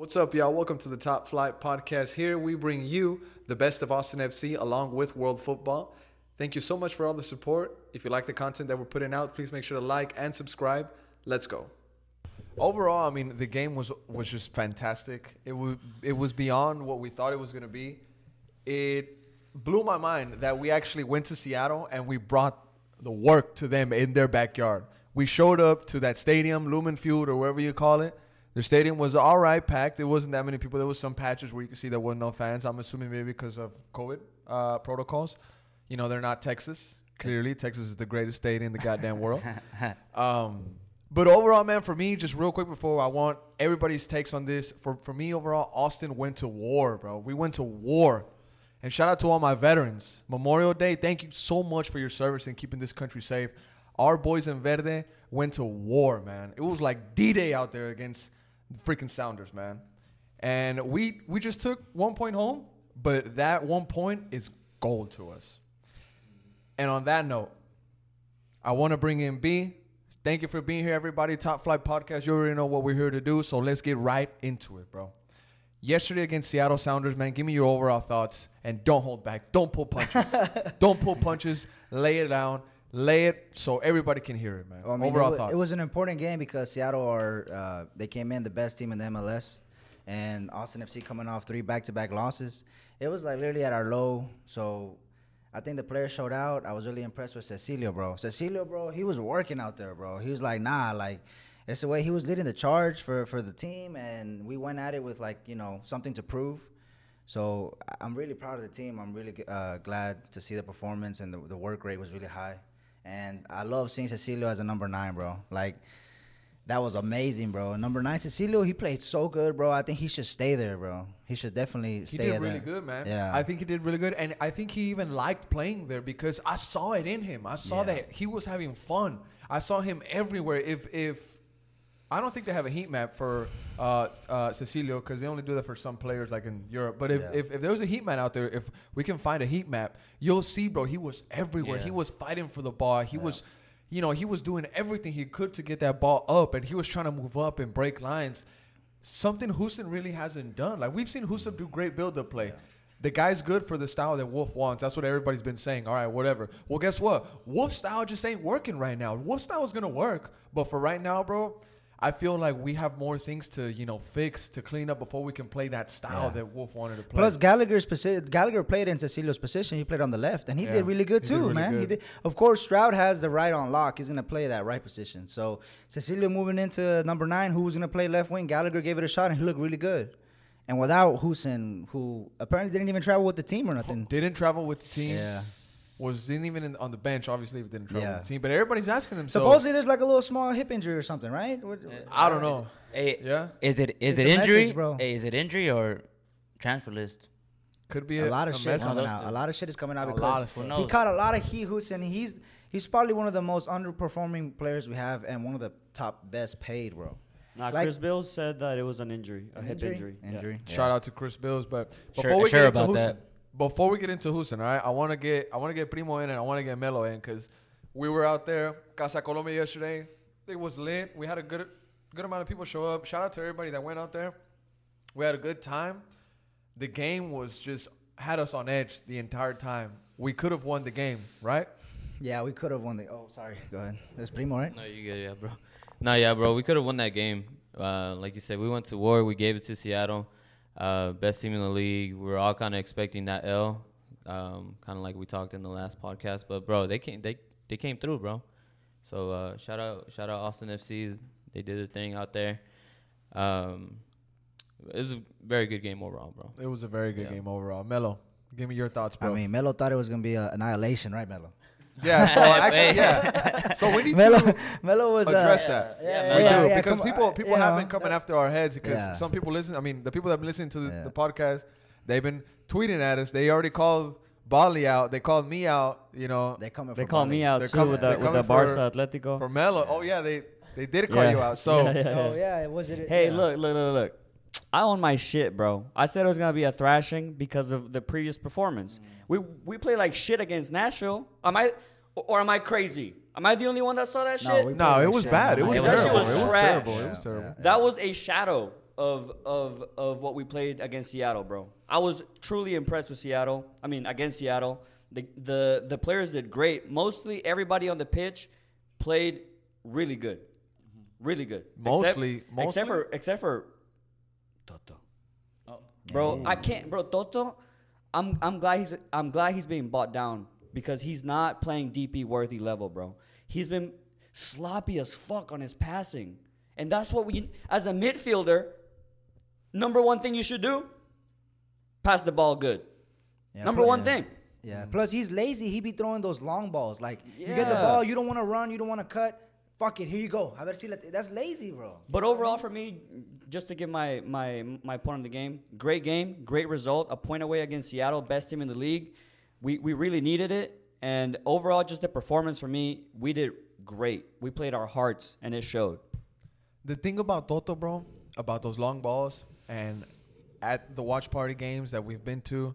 What's up, y'all? Welcome to the Top Flight Podcast. Here we bring you the best of Austin FC along with world football. Thank you so much for all the support. If you like the content that we're putting out, please make sure to like and subscribe. Let's go. Overall, I mean, the game was was just fantastic. It was it was beyond what we thought it was going to be. It blew my mind that we actually went to Seattle and we brought the work to them in their backyard. We showed up to that stadium, Lumen Field or wherever you call it. The stadium was all right packed. There wasn't that many people. There was some patches where you could see there were no fans. I'm assuming maybe because of COVID uh, protocols. You know, they're not Texas. Clearly, Texas is the greatest state in the goddamn world. Um, but overall, man, for me, just real quick before I want everybody's takes on this. For for me, overall, Austin went to war, bro. We went to war. And shout out to all my veterans. Memorial Day, thank you so much for your service in keeping this country safe. Our boys in Verde went to war, man. It was like D-Day out there against freaking Sounders, man. And we we just took one point home, but that one point is gold to us. And on that note, I want to bring in B. Thank you for being here, everybody. Top Flight Podcast. You already know what we're here to do, so let's get right into it, bro. Yesterday against Seattle Sounders, man, give me your overall thoughts and don't hold back. Don't pull punches. don't pull punches. Lay it down. Lay it so everybody can hear it, man. Well, I mean, overall it, was, thoughts. it was an important game because Seattle are uh, they came in the best team in the MLS, and Austin FC coming off three back-to-back losses. It was like literally at our low. So I think the players showed out. I was really impressed with Cecilio, bro. Cecilio, bro, he was working out there, bro. He was like, nah, like it's the way he was leading the charge for for the team, and we went at it with like you know something to prove. So I'm really proud of the team. I'm really uh, glad to see the performance and the, the work rate was really high. And I love seeing Cecilio as a number nine, bro. Like that was amazing, bro. Number nine, Cecilio, he played so good, bro. I think he should stay there, bro. He should definitely stay. There. He did there. really good, man. Yeah. I think he did really good, and I think he even liked playing there because I saw it in him. I saw Yeah. that he was having fun. I saw him everywhere. If if I don't think they have a heat map for uh, uh, Cecilio because they only do that for some players like in Europe. But if, Yeah. if, if there was a heat map out there, if we can find a heat map, you'll see, bro. He was everywhere. Yeah. He was fighting for the ball. He was, you know, he was doing everything he could to get that ball up, and he was trying to move up and break lines. Something Hoesen really hasn't done. Like we've seen Hoesen do great build-up play. The guy's good for the style that Wolff wants. That's what everybody's been saying. All right, whatever. Well, guess what? Wolff style just ain't working right now. Wolff style is gonna work, but for right now, bro, I feel like we have more things to you know fix to clean up before we can play that style Yeah. that Wolff wanted to play. Plus Gallagher's position, Gallagher played in Cecilio's position. He played on the left, and he Yeah, did really good he too, really man. He did. Of course, Stroud has the right on lock. He's gonna play that right position. So Cecilio moving into number nine, who was gonna play left wing? Gallagher gave it a shot, and he looked really good. And without Hoesen, who apparently didn't even travel with the team or nothing. didn't travel with the team. Yeah. Was didn't even in, on the bench. Obviously, it didn't travel Yeah. with the team. But everybody's asking themselves. Supposedly, there's like a little small hip injury or something, right? What- eh, I don't know. Hey, Yeah. Is it is It's it injury? message, bro. Hey, is it injury or transfer list? Could be a lot of a shit mess. coming out. A lot of shit is coming out A because lot of Who stuff. knows? he caught a lot of he hoots, and he's he's probably one of the most underperforming players we have, and one of the top best paid, bro. Nah, Like- Chris Bills said that it was an injury, a hip injury. Yeah. Injury. Shout out to Chris Bills. But Sure- before we sure get into about Hoesen, that. Before we get into Hoesen, all right, I want to get I want to get Primo in and I want to get Melo in because we were out there Casa Colombia yesterday. It was lit. We had a good good amount of people show up. Shout out to everybody that went out there. We had a good time. The game was just had us on edge the entire time. We could have won the game, right? Yeah, we could have won the. Oh, sorry. Go ahead. That's Primo, right? No, you good, yeah, bro. No, yeah, bro. We could have won that game. Uh, like you said, we went to war. We gave it to Seattle, uh, best team in the league. We're all kind of expecting that L, um, kind of like we talked in the last podcast. But bro, they came they they came through, bro. So uh, shout out shout out Austin FC. They did their thing out there. Um, it was a very good game overall, bro. It was a very good Yeah. game overall. Melo, give me your thoughts, bro. I bro. mean, Melo thought it was gonna be an annihilation, right, Melo? Yeah. So actually, yeah. So we need Melo, to Melo was address uh, that. Yeah, Yeah, yeah, We yeah, do yeah, because people uh, people have know, been coming after our heads because Yeah. some people listen. I mean, the people that have been listening to the, Yeah. the podcast, they've been tweeting at us. They already called Bali out. They called me out. You know, They're coming. They for call me out They're too coming- with they're the with the coming for- Barca Atletico. for Melo. Oh yeah, they they did call Yeah. you out. So Yeah, yeah. So yeah, was it? Hey, yeah. look, look, look, look. I own my shit, bro. I said it was gonna be a thrashing because of the previous performance. We we play like shit against Nashville. Am I or am I crazy? Am I the only one that saw that No, shit? we no, played it was shit. bad. It was That terrible. shit It was was trash. terrible. It was terrible. yeah. That was a shadow of of of what we played against Seattle, bro. I was truly impressed with Seattle. I mean, against Seattle, the the the players did great. Mostly everybody on the pitch played really good, really good. Mostly- except, mostly? except for except for Toto. Oh. Bro, I can't, bro. Toto, I'm I'm glad he's I'm glad he's being bought down because he's not playing DP worthy level, bro. He's been sloppy as fuck on his passing, and that's what we as a midfielder. Number one thing you should do: pass the ball good. Yeah, Number one yeah. thing. Yeah. Plus, he's lazy. He be throwing those long balls. Like you get the ball, you don't want to run, you don't want to cut. Fuck it, here you go. A ver si la- That's lazy, bro. But overall, for me, just to give my my my point on the game, great game, great result, a point away against Seattle, best team in the league. We we really needed it, and overall, just the performance for me, we did great. We played our hearts, and it showed. The thing about Toto, bro, about those long balls, and at the watch party games that we've been to,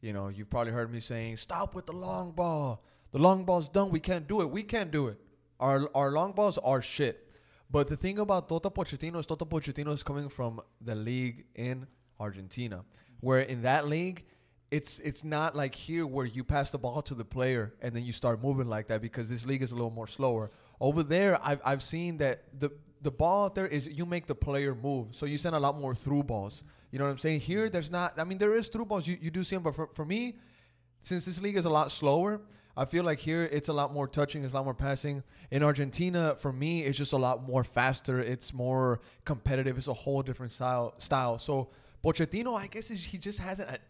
you know, you've probably heard me saying, "Stop with the long ball. The long ball's done. We can't do it. We can't do it. Our our long balls are shit." But the thing about Toto Pochettino is Toto Pochettino is coming from the league in Argentina, where in that league, it's it's not like here where you pass the ball to the player and then you start moving like that because this league is a little more slower. Over there, I've I've seen that the the ball out there is you make the player move, so you send a lot more through balls. You know what I'm saying? Here, there's not. I mean, there is through balls. You you do see them, but for, for me, since this league is a lot slower, I feel like here it's a lot more touching, it's a lot more passing. In Argentina, for me, it's just a lot more faster. It's more competitive. It's a whole different style. Style. So Pochettino, I guess he just hasn't a-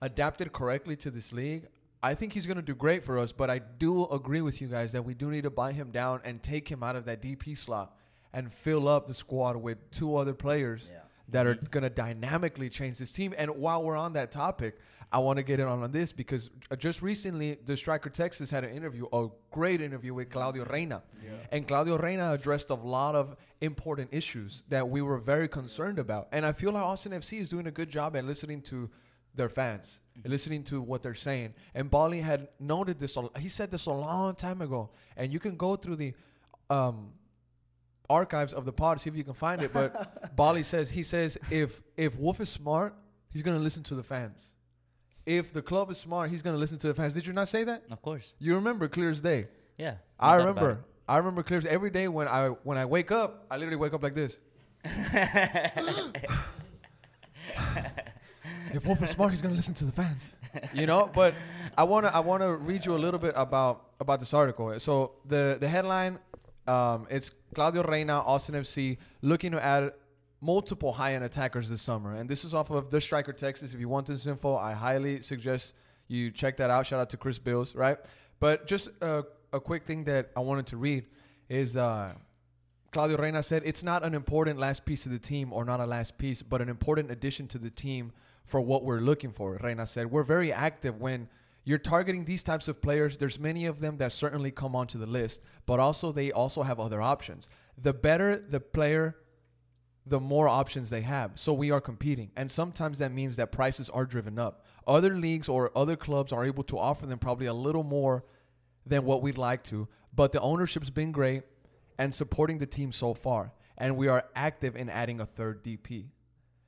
adapted correctly to this league. I think he's gonna do great for us, but I do agree with you guys that we do need to buy him down and take him out of that DP slot and fill up the squad with two other players Yeah. that are going to dynamically change this team. And while we're on that topic, I want to get in on on this because uh, just recently, the Striker Texas had an interview, a great interview with Claudio Reyna. And Claudio Reyna addressed a lot of important issues that we were very concerned about. And I feel like Austin FC is doing a good job at listening to their fans, listening to what they're saying. And Bali had noted this, he said this a long time ago. And you can go through the. Um, archives of the pod, see if you can find it. But Bali says he says if if Wolff is smart, he's gonna listen to the fans. If the club is smart, he's gonna listen to the fans. Did you not say that? Of course. You remember clear as day. Yeah. I no doubt about remember. I remember clear as every day when I when I wake up, I literally wake up like this. if Wolff is smart, he's gonna listen to the fans. You know, but I wanna I wanna read you a little bit about about this article. So the the headline, um, it's Claudio Reyna, Austin FC, looking to add multiple high end attackers this summer, and this is off of the Striker Texas. If you want this info, I highly suggest you check that out. Shout out to Chris Bills, right? But just a, a quick thing that I wanted to read is. Uh, Claudio Reyna said it's not an important last piece of the team or not a last piece, but an important addition to the team for what we're looking for. Reyna said we're very active when you're targeting these types of players. There's many of them that certainly come onto the list, but also they also have other options. The better the player, the more options they have. So we are competing. And sometimes that means that prices are driven up. Other leagues or other clubs are able to offer them probably a little more than what we'd like to, but the ownership's been great and supporting the team so far. And we are active in adding a third DP.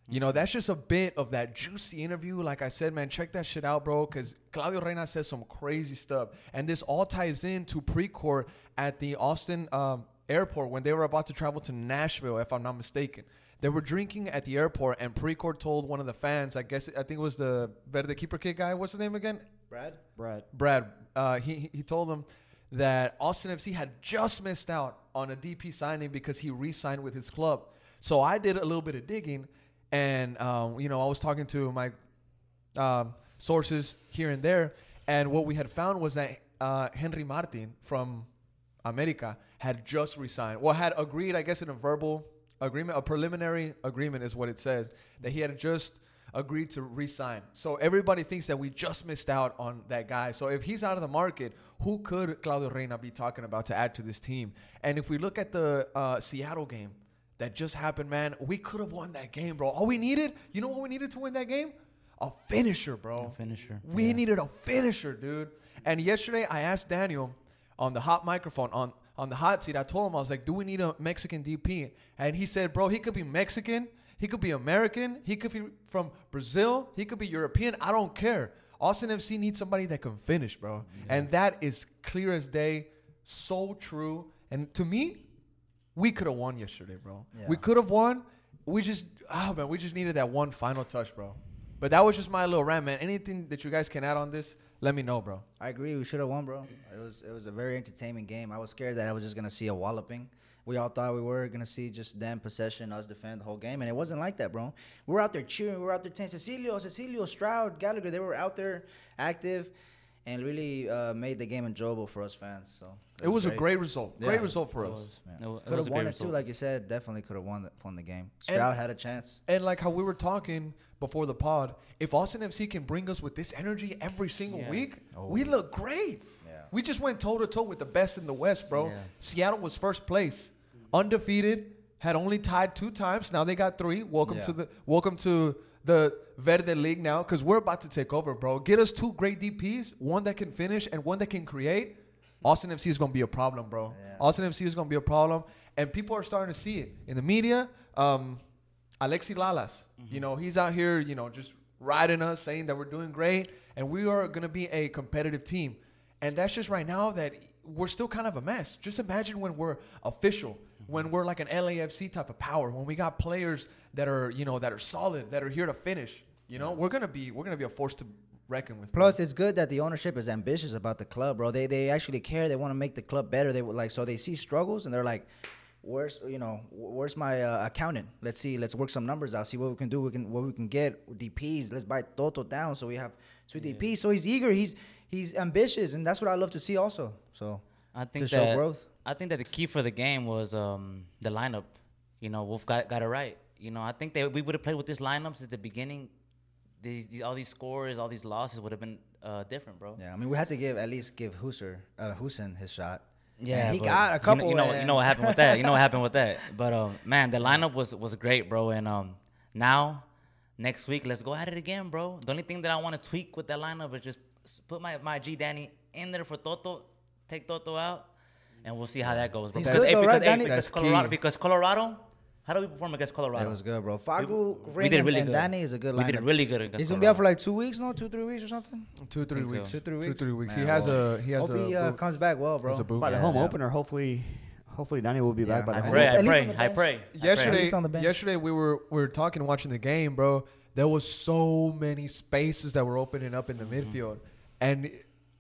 You know, that's just a bit of that juicy interview. Like I said, man, check that shit out, bro, because Claudio Reyna says some crazy stuff. And this all ties into Precourt at the Austin um, airport when they were about to travel to Nashville, if I'm not mistaken. They were drinking at the airport, and Precourt told one of the fans, I guess, I think it was the better Verde Keeper Kid guy. What's his name again? Brad? Brad. Brad, uh, he he told them that Austin FC had just missed out on a DP signing because he re-signed with his club. So I did a little bit of digging, and um, you know I was talking to my um, sources here and there, and what we had found was that uh, Henry Martin from America had just resigned. Well, had agreed, I guess, in a verbal agreement, a preliminary agreement is what it says, that he had just agreed to resign. So everybody thinks that we just missed out on that guy. So if he's out of the market, who could Claudio Reyna be talking about to add to this team? And if we look at the uh, Seattle game that just happened, man, we could have won that game, bro. All we needed, you know what we needed to win that game? A finisher, bro. A finisher, We yeah. needed a finisher, dude. And yesterday I asked Daniel on the hot microphone on on the hot seat. I told him I was like, "Do we need a Mexican DP?" And he said, "Bro, he could be Mexican, He could be American. He could be from Brazil. He could be European. I don't care. Austin FC needs somebody that can finish, bro. And that is clear as day. So true. And to me, we could have won yesterday, bro. Yeah. We could have won. We just, oh man, we just needed that one final touch, bro. But that was just my little rant, man. Anything that you guys can add on this, let me know, bro. I agree. We should have won, bro. It was it was a very entertaining game. I was scared that I was just gonna see a walloping. We all thought we were gonna see just them possession, us defend the whole game, and it wasn't like that, bro. We were out there cheering. We were out there saying Cecilio, Cecilio, Stroud, Gallagher. They were out there active, and really uh, made the game enjoyable for us fans. So It was a great result. Great Yeah. result for us. It wa- it Could have won great it too, like you said. Definitely could have won the, won the game. And- had a chance. And like how we were talking before the pod, if Austin FC can bring us with this energy every single Yeah. week, Oh. we look great. Yeah. We just went toe to toe with the best in the West, bro. Yeah. Seattle was first place, undefeated, had only tied two times. Now they got three. Welcome Yeah. to the welcome to the Verde League now, because we're about to take over, bro. Get us two great DPs, one that can finish and one that can create. Austin FC is gonna be a problem, bro. Yeah. Austin FC is gonna be a problem, and people are starting to see it in the media. Um, Alexi Lalas, you know, he's out here, you know, just riding us, saying that we're doing great, and we are gonna be a competitive team. And that's just right now that we're still kind of a mess. Just imagine when we're official, when we're like an LAFC type of power, when we got players that are, you know, that are solid, that are here to finish. You know, we're gonna be we're gonna be a force to reckon with. bro. Plus, it's good that the ownership is ambitious about the club, bro. They they actually care. They want to make the club better. They would like so they see struggles and they're like, "Where's you know where's my uh, accountant? Let's see. Let's work some numbers out. See what we can do. We can what we can get DPS. Let's buy Toto down so we have two DPs. So he's eager. He's he's ambitious, and that's what I love to see also. So I think to that show growth. I think that the key for the game was um, the lineup. You know, Wolff got got it right. You know, I think that we would have played with this lineup since the beginning. These, these all these scores, all these losses would have been uh, different, bro. Yeah, I mean we had to give at least give Husser uh, Hoesen his shot. Yeah, And he got a you know- couple. You know, you know, what happened with that. You know what happened with that. But um, man, the lineup was was great, bro. And um, now next week, let's go at it again, bro. The only thing that I want to tweak with that lineup is just put my my G Danny in there for Toto, take Toto out, and we'll see how that goes, bro. He's because good though, because, right, Danny? because Colorado, key. because Colorado, how do we perform against Colorado? It was good, bro. Fagu, we Ring, did and, really and good. Danny is a good We lineup. did really good against He's gonna be out for like two weeks, no, two three weeks or something. two three think so. weeks. Two three weeks. Two three weeks. he Man, has well, a he has Hope a he uh, boot. comes back well, bro. Has a boot. By the Yeah, home yeah. opener, hopefully, hopefully Danny will be back by the At I home. pray, least- I at least pray, the I bench. pray. I pray. Yesterday, on the bench. yesterday we were we were talking, watching the game, bro. There was so many spaces that were opening up in the Mm-hmm. midfield, and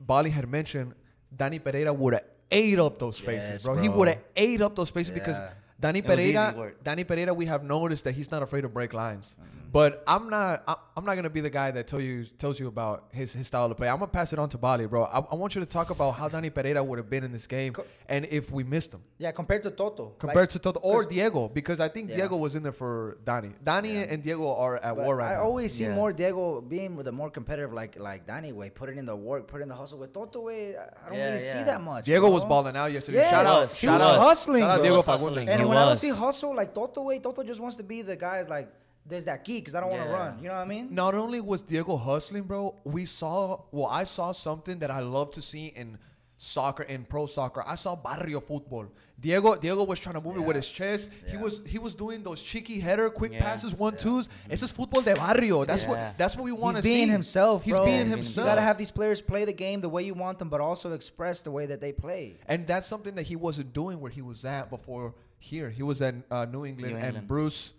Bali had mentioned Danny Pereira would have ate up those spaces, Yes, bro. He would have ate up those spaces because Yeah. Danny It was easy Pereira. Danny Pereira, we have noticed that he's not afraid to break lines. But I'm not. I- I'm not gonna be the guy that tell you tells you about his, his style of play. I'm gonna pass it on to Bali, bro. I, I want you to talk about how Danny Pereira would have been in this game, and if we missed him Yeah, compared to Toto. compared Like, to Toto or Diego, because I think Yeah. Diego was in there for Danny. Danny Yeah. and Diego are at but war right I now. always see Yeah. more Diego being with a more competitive, like like Danny way, putting in the work, putting in the hustle. With Toto way, I I don't Yeah, really see that much. Diego bro. was balling out yesterday. Yes, shout out, he shout was out, hustling, Shout out. Diego hustling. Fagúndez. And when I don't see hustle like Toto way, Toto just wants to be the guys like there's that key because I don't want to Yeah. run. You know what I mean? Not only was Diego hustling, bro, we saw. Well, I saw something that I love to see in soccer, in pro soccer. I saw barrio football. Diego, Diego was trying to move it with Yeah. his chest. He Yeah. was he was doing those cheeky header, quick Yeah. passes, one twos. It's just football de barrio. That's Yeah. what that's what we want He's to see. He's being himself, He's bro. being himself. You gotta have these players play the game the way you want them, but also express the way that they play. And that's something that he wasn't doing where he was at before here. He was at uh, New England, New and England. Bruce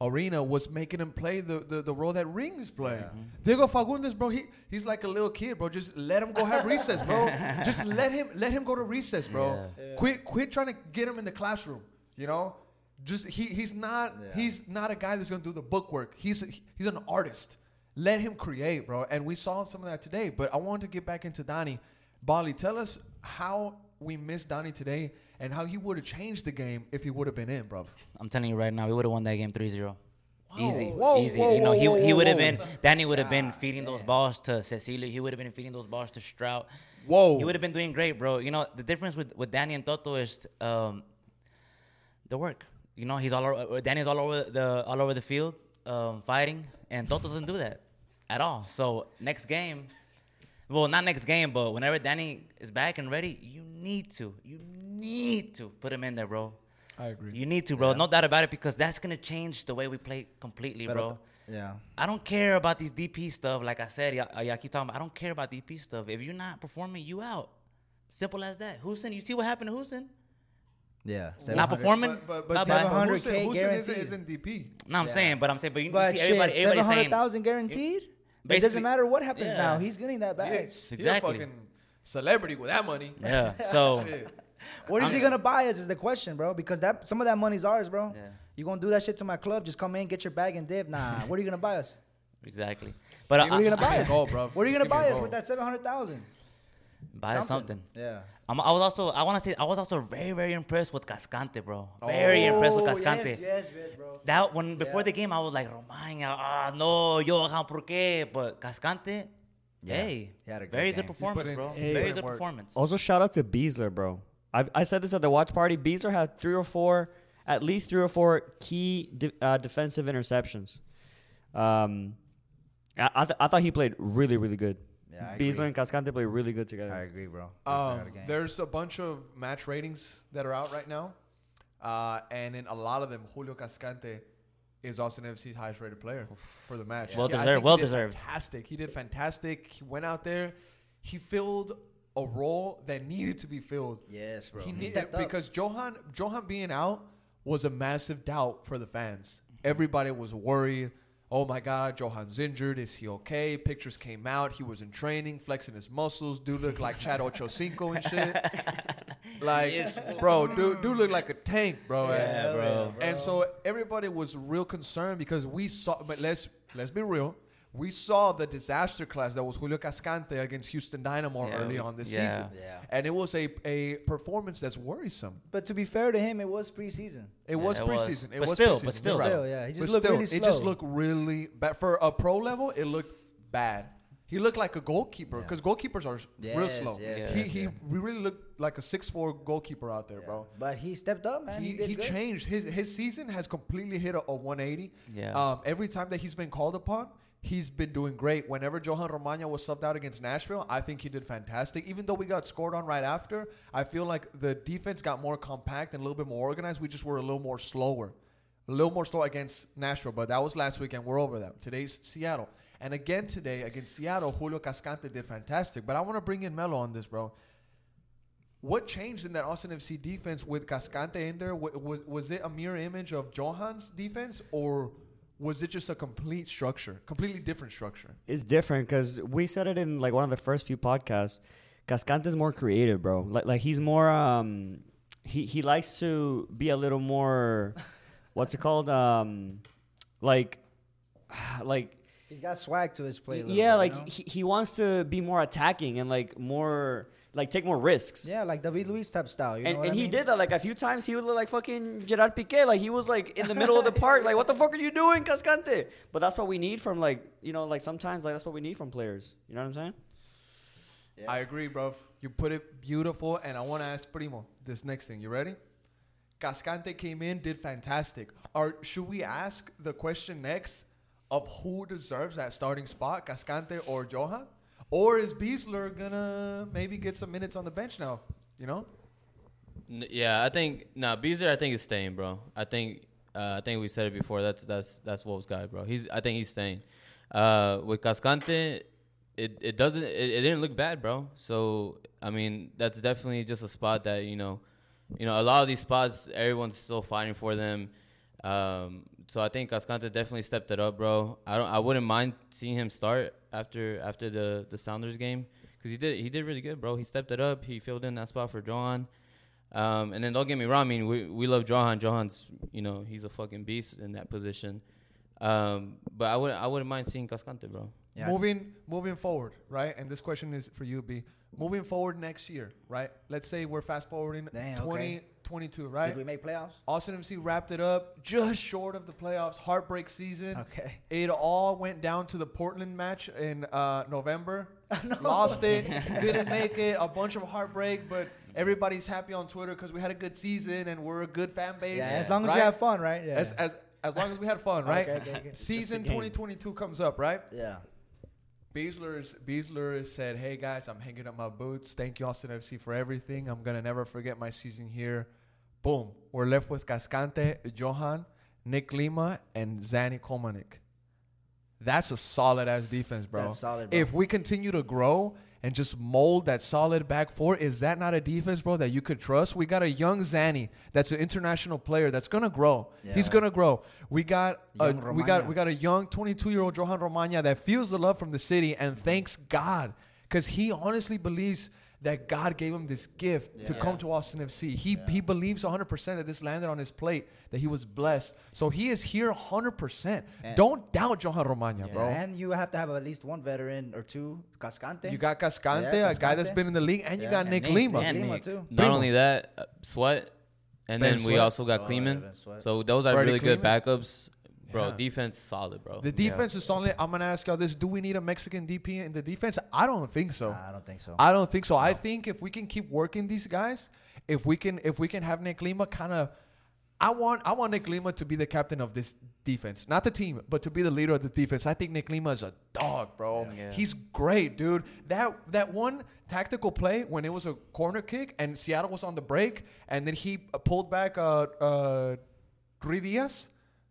Arena was making him play the, the, the role that Ring is playing. Mm-hmm. Diego Fagúndez, bro, he, he's like a little kid, bro. Just let him go have recess, bro. Just let him let him go to recess, bro. Quit quit trying to get him in the classroom. You know, just he he's not Yeah. he's not a guy that's gonna do the book work. He's he's an artist. Let him create, bro. And we saw some of that today. But I wanted to get back into Donnie. Bali, tell us how we missed Donnie today and how he would have changed the game if he would have been in, bro. I'm telling you right now, we would have won that game 3-0. Easy, Whoa, easy. whoa, you know, whoa, he, he would have been Danny would have been feeding those balls to Cecilio. He would have been feeding those balls to Stroud. Whoa. He would have been doing great, bro. You know, the difference with, with Danny and Toto is um, the work. You know, he's all over, uh, Danny's all over the all over the field um, fighting, and Toto doesn't do that at all. So next game, well, not next game, but whenever Danny is back and ready, you need to, you need to put him in there, bro. I agree. You need to, bro. No doubt about it, because that's gonna change the way we play completely, But, bro. yeah. I don't care about these DP stuff. Like I said, y'all, y'all keep talking about. I don't care about DP stuff. If you're not performing, you out. Simple as that. Hoesen, you see what happened to Hoesen? Yeah. Not performing. But, but, but, Bye-bye. But 700K Hoesen, Hoesen isn't, isn't DP. No, I'm Yeah. saying, but I'm saying, but you, you But see shit, everybody, everybody seven saying hundred thousand guaranteed. It Basically- doesn't matter what happens Yeah. now. He's getting that Yeah, bag. he's a fucking celebrity with that money. Yeah. So Shit. What is he I'm- gonna buy us is the question, bro. Because that some of that money's ours, bro. Yeah. You gonna do that shit to my club? Just come in, get your bag and dip. Nah. what are you gonna buy us? exactly. But What are you gonna buy us? goal, bro. What are you gonna give me a buy us goal. with that seven hundred thousand? buy us something. Yeah. I'm, I was also, I want to say, I was also very, very impressed with Cascante, bro. Very impressed with Oh, Cascante. Yes, yes, yes, bro. That when before Yeah. the game, I was like, Romaña, ah, no, Johan, ¿por qué? But Cascante, Yeah, hey, he had a good very game. good performance, bro. he put very good work. performance. Also, shout out to Besler, bro. I I said this at the watch party. Besler had three or four, at least three or four key de- uh, defensive interceptions. Um, I I, th- I thought he played really really good. Yeah, I Besler agree. and Cascante played really good together. I agree, bro. Besler a Um, there's a bunch of match ratings that are out right now, uh, and in a lot of them, Julio Cascante is Austin FC's highest rated player for the match. Well He- I deserved, well he deserved. Fantastic. He did fantastic. He went out there. He filled a role that needed to be filled. yes, bro. He He needed because Johan Johan being out was a massive doubt for the fans. Mm-hmm. Everybody was worried. Oh my God, Johan's injured. Is he okay? Pictures came out. He was in training, flexing his muscles. Dude looked like Chad Ochocinco and shit. Like, bro, dude, dude looked like a tank, bro. Yeah, And- bro. And so everybody was real concerned because we saw. But let's let's be real. We saw the disaster class that was Julio Cascante against Houston Dynamo Yeah, early we- on this yeah. season. Yeah. And it was a, a performance that's worrisome. But to be fair to him, it was preseason. It was it was. preseason. It But was still- preseason. but still, You're right. Still, yeah, he just But looked still, really It just looked really bad. For a pro level, it looked bad. He looked like a goalkeeper Yeah. because goalkeepers are s- real slow. yes, he yes, he yeah. we really looked like a six four goalkeeper out there, bro. But he stepped up, man. He, He, did he good. changed. His his season has completely hit a, a 180. Yeah. Um, every time that he's been called upon, he's been doing great. Whenever Johan Romaña was subbed out against Nashville, I think he did fantastic. Even though we got scored on right after, I feel like the defense got more compact and a little bit more organized. We just were a little more slower. A little more slow against Nashville, but that was last weekend. We're over that. Today's Seattle. And again today against Seattle, Julio Cascante did fantastic. But I want to bring in Melo on this, bro. What changed in that Austin FC defense with Cascante in there? Wa- Was, was it a mirror image of Johan's defense, or was it just a complete structure, completely different structure? It's different because we said it in like one of the first few podcasts. Cascante's more creative, bro. Like like he's more um he he likes to be a little more what's it called um like like He's got swag to his play. a little yeah bit, like you know? he, he wants to be more attacking and like more like take more risks. yeah, like David Luiz type style. You know and what and I he mean? did that like a few times. He would look like fucking Gerard Piqué. Like he was like in the middle of the park. Like what the fuck are you doing, Cascante? But that's what we need from like you know like sometimes like that's what we need from players. You know what I'm saying? Yeah. I agree, bro. You put it beautiful, and I want to ask Primo this next thing. You ready? Cascante came in, did fantastic. Or should we ask the question next of who deserves that starting spot, Cascante or Johan? Or is Besler gonna maybe get some minutes on the bench now? You know? N- Yeah, I think no Besler. I think is staying, bro. I think uh, I think we said it before. That's that's that's Wolves guy, bro. He's I think he's staying. Uh, with Cascante, it it doesn't it, it didn't look bad, bro. So I mean that's definitely just a spot that you know, you know a lot of these spots everyone's still fighting for them. Um, so I think Cascante definitely stepped it up, bro. I don't I wouldn't mind seeing him start after after the the Sounders game because he did he did really good, bro. He stepped it up. He filled in that spot for Johan. Um, and then don't get me wrong. I mean, we we love Johan. Johan's, you know, he's a fucking beast in that position. Um, but I would I wouldn't mind seeing Cascante, bro. Yeah. Moving moving forward, right? And this question is for you, B. Moving forward next year, right? Let's say we're fast forwarding Damn, okay. 2022, right? Did we make playoffs? Austin FC wrapped it up just short of the playoffs. Heartbreak season. Okay. It all went down to the Portland match in uh, November. Lost it. Didn't make it. A bunch of heartbreak, but everybody's happy on Twitter because we had a good season and we're a good fan base. Yeah, as long as right? we have fun, right? Yeah. As, as, as long as we had fun, right? Okay, okay, okay. Season Just a game. 2022 comes up, right? yeah. Besler's Besler said, "Hey guys, I'm hanging up my boots. Thank you Austin FC for everything. I'm gonna never forget my season here. boom, we're left with Cascante, Johan, Nick Lima, and Zanny Kolmanič. That's a solid ass defense, bro. That's solid, bro. If we continue to grow and just mold that solid back four, is that not a defense, bro, that you could trust? We got a young Zanny that's an international player that's gonna grow. He's gonna grow. We got a, we got we got a young 22 year old Johan Romaña that feels the love from the city and thanks God because he honestly believes that God gave him this gift to come to Austin FC. He he believes 100% that this landed on his plate, that he was blessed. So he is here 100%. And- Don't doubt Johan Romaña, Yeah, bro. And you have to have at least one veteran or two. Cascante. You got Cascante, Yeah, a guy that's been in the league, and you got And Nick Nick, Lima. yeah. Lima too. Not Primo. only that, uh, Sweat, and Ben then we also got Oh, Kleemann. Ben So those are Freddie really good backups, bro. Yeah. Defense solid, bro. The defense is solid. I'm gonna ask y'all this: Do we need a Mexican DP in the defense? I don't think so. Nah, I don't think so. I don't think so. I think if we can keep working these guys, if we can if we can have Nick Lima kind of I want I want Nick Lima to be the captain of this defense. Not the team, but to be the leader of the defense. I think Nick Lima is a dog, bro. Yeah. He's great, dude. That that one tactical play when it was a corner kick and Seattle was on the break and then he uh, pulled back uh uh Ruidíaz,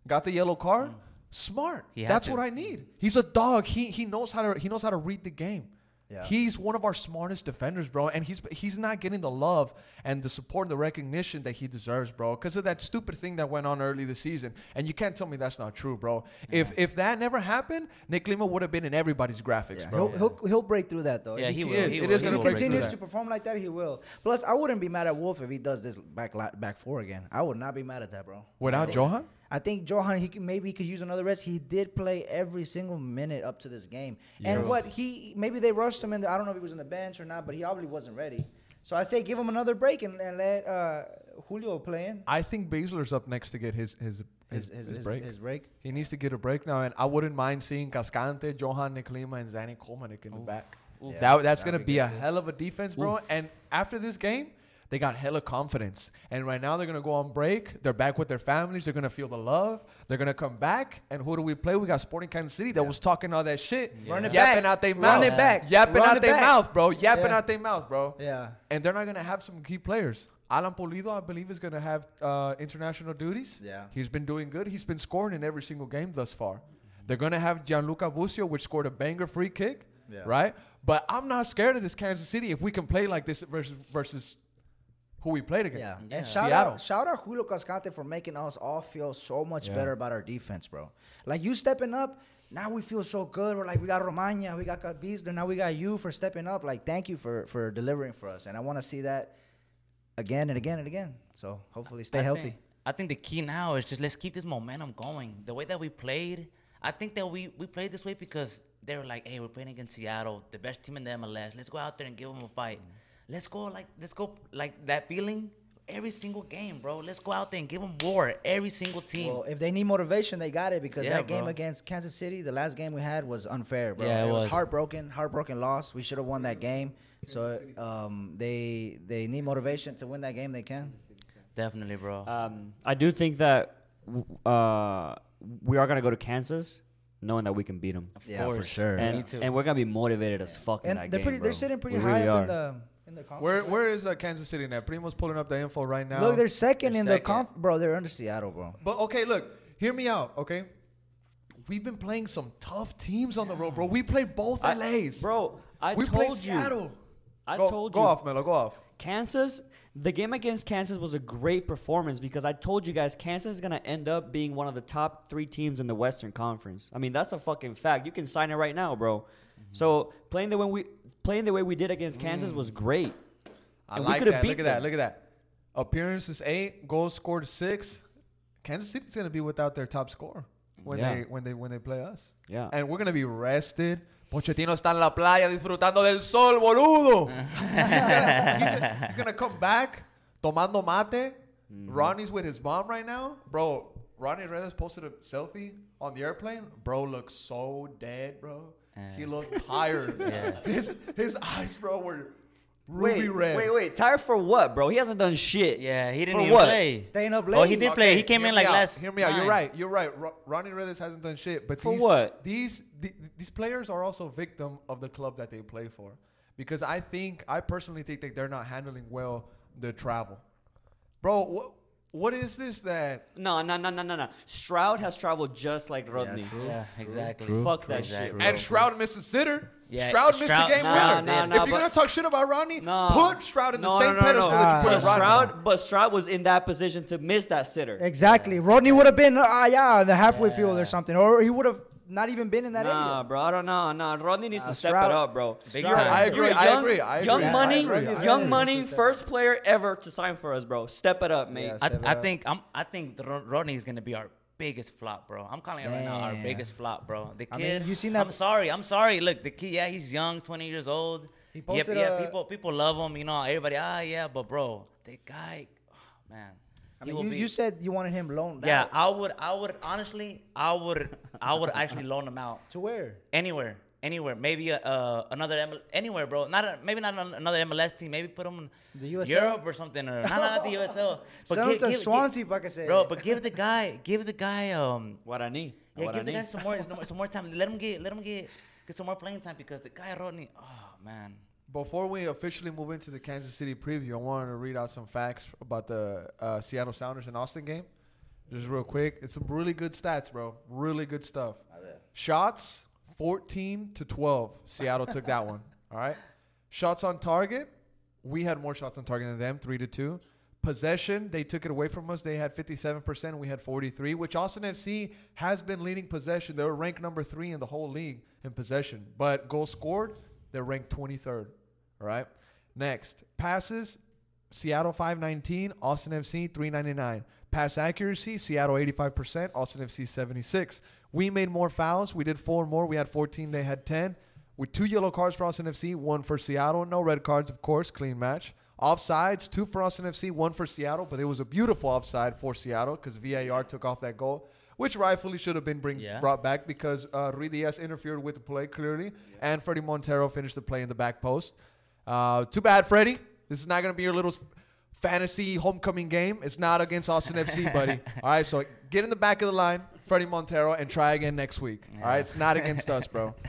got the yellow card. Mm. Smart. That's to. what I need. He's a dog. He he knows how to he knows how to read the game. Yeah. He's one of our smartest defenders, bro, and he's he's not getting the love and the support and the recognition that he deserves, bro, because of that stupid thing that went on early this season. And you can't tell me that's not true, bro. If if that never happened, Nick Lima would have been in everybody's graphics, Yeah, bro. He'll, he'll he'll break through that though. Yeah, If he he will. is. He It will. is He gonna will he continues to perform like that, he will. Plus, I wouldn't be mad at Wolff if he does this back back four again. I would not be mad at that, bro. Without Johan, I think Johan, he could, maybe he could use another rest. He did play every single minute up to this game. And what he maybe they rushed him in. The, I don't know if he was on the bench or not, but he obviously wasn't ready. So I say give him another break and, and let uh, Julio play in I think Besler's up next to get his his his, his his, his his, break. his break. he needs to get a break now, and I wouldn't mind seeing Cascante, Johan, Nick Lima, and Zanny Kolmanič in the back. Yeah, that, that's that'd gonna be be a hell of a defense, bro. And after this game, they got hella confidence. And right now they're gonna go on break. They're back with their families. They're gonna feel the love. They're gonna come back. And who do we play? We got Sporting Kansas City that was talking all that shit, Run it yapping back. out their Run mouth, it back. yapping Run out their mouth, bro, yapping Yeah. out their mouth, bro. Yeah. And they're not gonna have some key players. Alan Pulido, I believe, is gonna have uh, international duties. Yeah. He's been doing good. He's been scoring in every single game thus far. They're gonna have Gianluca Busio, which scored a banger free kick, Yeah. right? But I'm not scared of this Kansas City if we can play like this versus versus who we played against. Yeah. Yeah. And shout Seattle. out shout out Julio Cascante for making us all feel so much Yeah. better about our defense, bro. Like you stepping up, now we feel so good. We're like we got Romaña, we got Besler, now we got you for stepping up. Like thank you for for delivering for us. And I want to see that again and again and again. So hopefully stay I healthy. Think, I think the key now is just let's keep this momentum going. The way that we played, I think that we, we played this way because they were like, hey, we're playing against Seattle, the best team in the MLS. Let's go out there and give them a fight. Mm. Let's go like let's go like that feeling every single game, bro. Let's go out there and give them war. Every single team. Well, if they need motivation, they got it because Yeah, that game bro. against Kansas City, the last game we had was unfair, bro. Yeah, it was. was. heartbroken, heartbroken loss. We should have won that game. So um, they they need motivation to win that game. They can. Definitely, bro. Um, I do think that uh, we are gonna go to Kansas, knowing that we can beat them, of Yeah, for course. sure. Me and too. and we're gonna be motivated as fuck in And that they're game, pretty. They're sitting pretty We high really up are. in the in the conference. Where where is uh, Kansas City now? Primo's pulling up the info right now. Look, they're second They're in the second. conf, bro. They're under Seattle, bro. But okay, look, hear me out, okay? We've been playing some tough teams on the road, bro. We played both I- LAs. bro. I we told played you. Seattle. I go, told go you. off, Melo. Go off. Kansas, the game against Kansas was a great performance because I told you guys Kansas is gonna end up being one of the top three teams in the Western Conference. I mean that's a fucking fact. You can sign it right now, bro. So playing the way we playing the way we did against Kansas was great. I And we like that. beat Look at that. Look at that. Appearances eight, goals scored six. Kansas City's gonna be without their top scorer when Yeah. they when they when they play us. Yeah. And we're gonna be rested. Pochettino está en la playa disfrutando del sol, boludo. he's, gonna, he's gonna- he's gonna come back tomando mate. Mm-hmm. Rodney's with his mom right now, bro. Rodney Redes posted a selfie on the airplane. Bro looks so dead, bro. He looked tired. Yeah. His his eyes, bro, were ruby wait, red. wait, wait. Tired for what, bro? He hasn't done shit. yeah, he didn't For even what? play. Staying up late. Oh, he did play. He came in like out. last. Hear me out. You're right. You're right. Ro- Rodney Redes hasn't done shit. But For these, what? These th- these players are also victim of the club that they play for, because I think I personally think that they're not handling well the travel. Bro, what is this that No, no, no, no, no, no. Stroud has traveled just like Rodney. true. Yeah, exactly. Fuck that Exactly. shit. and Stroud missed a sitter? Yeah, Stroud missed Stroud- the game Nah, winner. nah, if you're gonna talk shit about Rodney, No. put Stroud in the No, same no, no, pedestal no. that you put But Rodney. Stroud, but Stroud was in that position to miss that sitter. Exactly. Rodney would have been, ah, yeah, the halfway field or something, or he would have not even been in that area. Nah, area. bro, I don't know. Nah, Rodney needs Nah, to step Stroud- it up, bro. Big You're- time. I agree, you're a I young- agree, Young agree. money, I agree, I young agree. money, first player ever to sign for us, bro. Step it up, mate. Yeah, I, it I up. think I'm. I think Rodney is gonna be our biggest flop, bro. I'm calling it right now. Our biggest flop, bro. The I kid. mean, you seen that? I'm sorry. I'm sorry. Look, the kid. Yeah, he's young, 20 years old. He Yep, posted yeah, a- people people love him. You know, everybody. Ah, yeah, but bro, the guy, oh, man. I mean, you, be- you said you wanted him loaned Yeah, out. I would. I would honestly. I would. I would actually loan him out To where? anywhere. Anywhere, maybe uh, uh, another ML, anywhere, bro. Not a, maybe not another MLS team. Maybe put him in The USL? Europe or something, or not, not the USL. But Send him to give- give- Swansea, para que se- bro. But give the guy, give the guy, um, Guarani. yeah, give the Guarani. guy some more, some more- some more time. Let him get, let him get, get some more playing time because the guy Rodney, oh man, Before we officially move into the Kansas City preview, I wanted to read out some facts about the uh, Seattle Sounders and Austin game. Just real quick. It's some really good stats, bro. Really good stuff. Shots, 14 to 12. Seattle took that one. All right. Shots on target, we had more shots on target than them, 3 to 2. Possession, they took it away from us. They had 57%, we had 43, which Austin FC has been leading possession. They were ranked number 3 in the whole league in possession. But goals scored, they're ranked 23rd. All right. Next, passes, Seattle 519, Austin FC 399. Pass accuracy, Seattle 85%, Austin FC 76. We made more fouls. We did four more. We had 14, they had 10. With two yellow cards for Austin FC, one for Seattle. No red cards, of course, clean match. Offsides, two for Austin FC, one for Seattle, but it was a beautiful offside for Seattle because VAR took off that goal, which rightfully should have been bring, Yeah. brought back because uh, Ruidíaz interfered with the play clearly, and Fredy Montero finished the play in the back post. Uh, too bad, Fredy. This is not going to be your little fantasy homecoming game. It's not against Austin FC, buddy. All right, so get in the back of the line, Fredy Montero, and try again next week. All right, it's not against us, bro.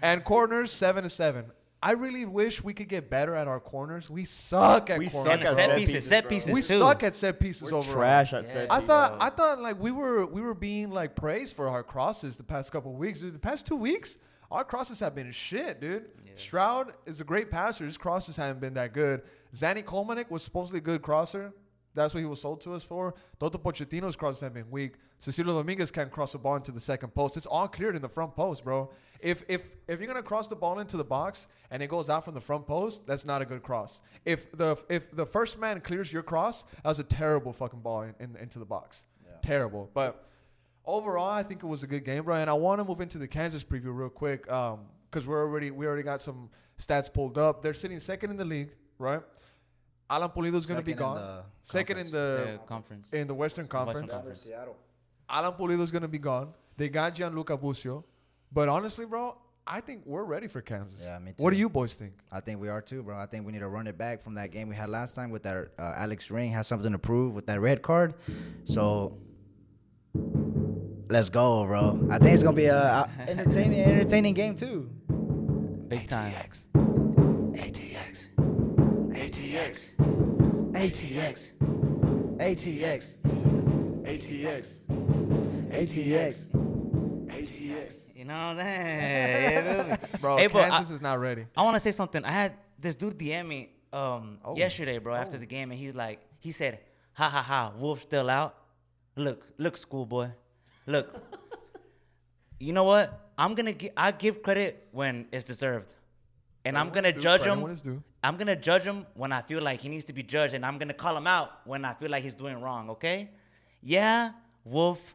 And corners, seven to seven. I really wish we could get better at our corners. We suck at We corners. suck at set set pieces, pieces, set pieces We too. suck at set pieces We're overall. trash at Yeah. set I thought bro. I thought like we were we were being like praised for our crosses the past couple of weeks. Dude, the past two weeks, our crosses have been shit, dude. Stroud is a great passer. His crosses haven't been that good. Zanny Kolmanič was supposedly a good crosser. That's what he was sold to us for. Toto Pochettino's crosses have been weak. Cecilio Dominguez can't cross the ball into the second post. It's all cleared in the front post, bro. If if if you're gonna cross the ball into the box and it goes out from the front post, that's not a good cross. If the if the first man clears your cross, that was a terrible fucking ball in, in, into the box. Terrible. But overall, I think it was a good game, bro. And I want to move into the Kansas preview real quick because we're already we already got some stats pulled up. They're sitting second in the league, right? Alan Pulido's gonna be Second in gone. second in the The conference. in the Western Conference. Conference. Seattle. Alan Pulido's gonna be gone. They got Gianluca Busio, but honestly, bro, I think we're ready for Kansas. Yeah, me too. What do you boys think? I think we are too, bro. I think we need to run it back from that game we had last time with that uh, Alex Ring has something to prove with that red card. So let's go, bro. I think it's gonna be a, a entertaining, entertaining game too. Big time. ATX, ATX, ATX, ATX, ATX, ATX, ATX. You know what I'm saying? Bro, Hey, but Kansas I- is not ready. I want to say something. I had this dude DM me um, Oh. yesterday, bro, after the game, and he's like, he said, "Ha ha ha, Wolff still out." Look, look, schoolboy, look. you know what? I'm gonna gi- I give credit when it's deserved, and I'm gonna judge him. when it's due. I'm gonna judge him when I feel like he needs to be judged, and I'm gonna call him out when I feel like he's doing wrong. Okay? Yeah, Wolff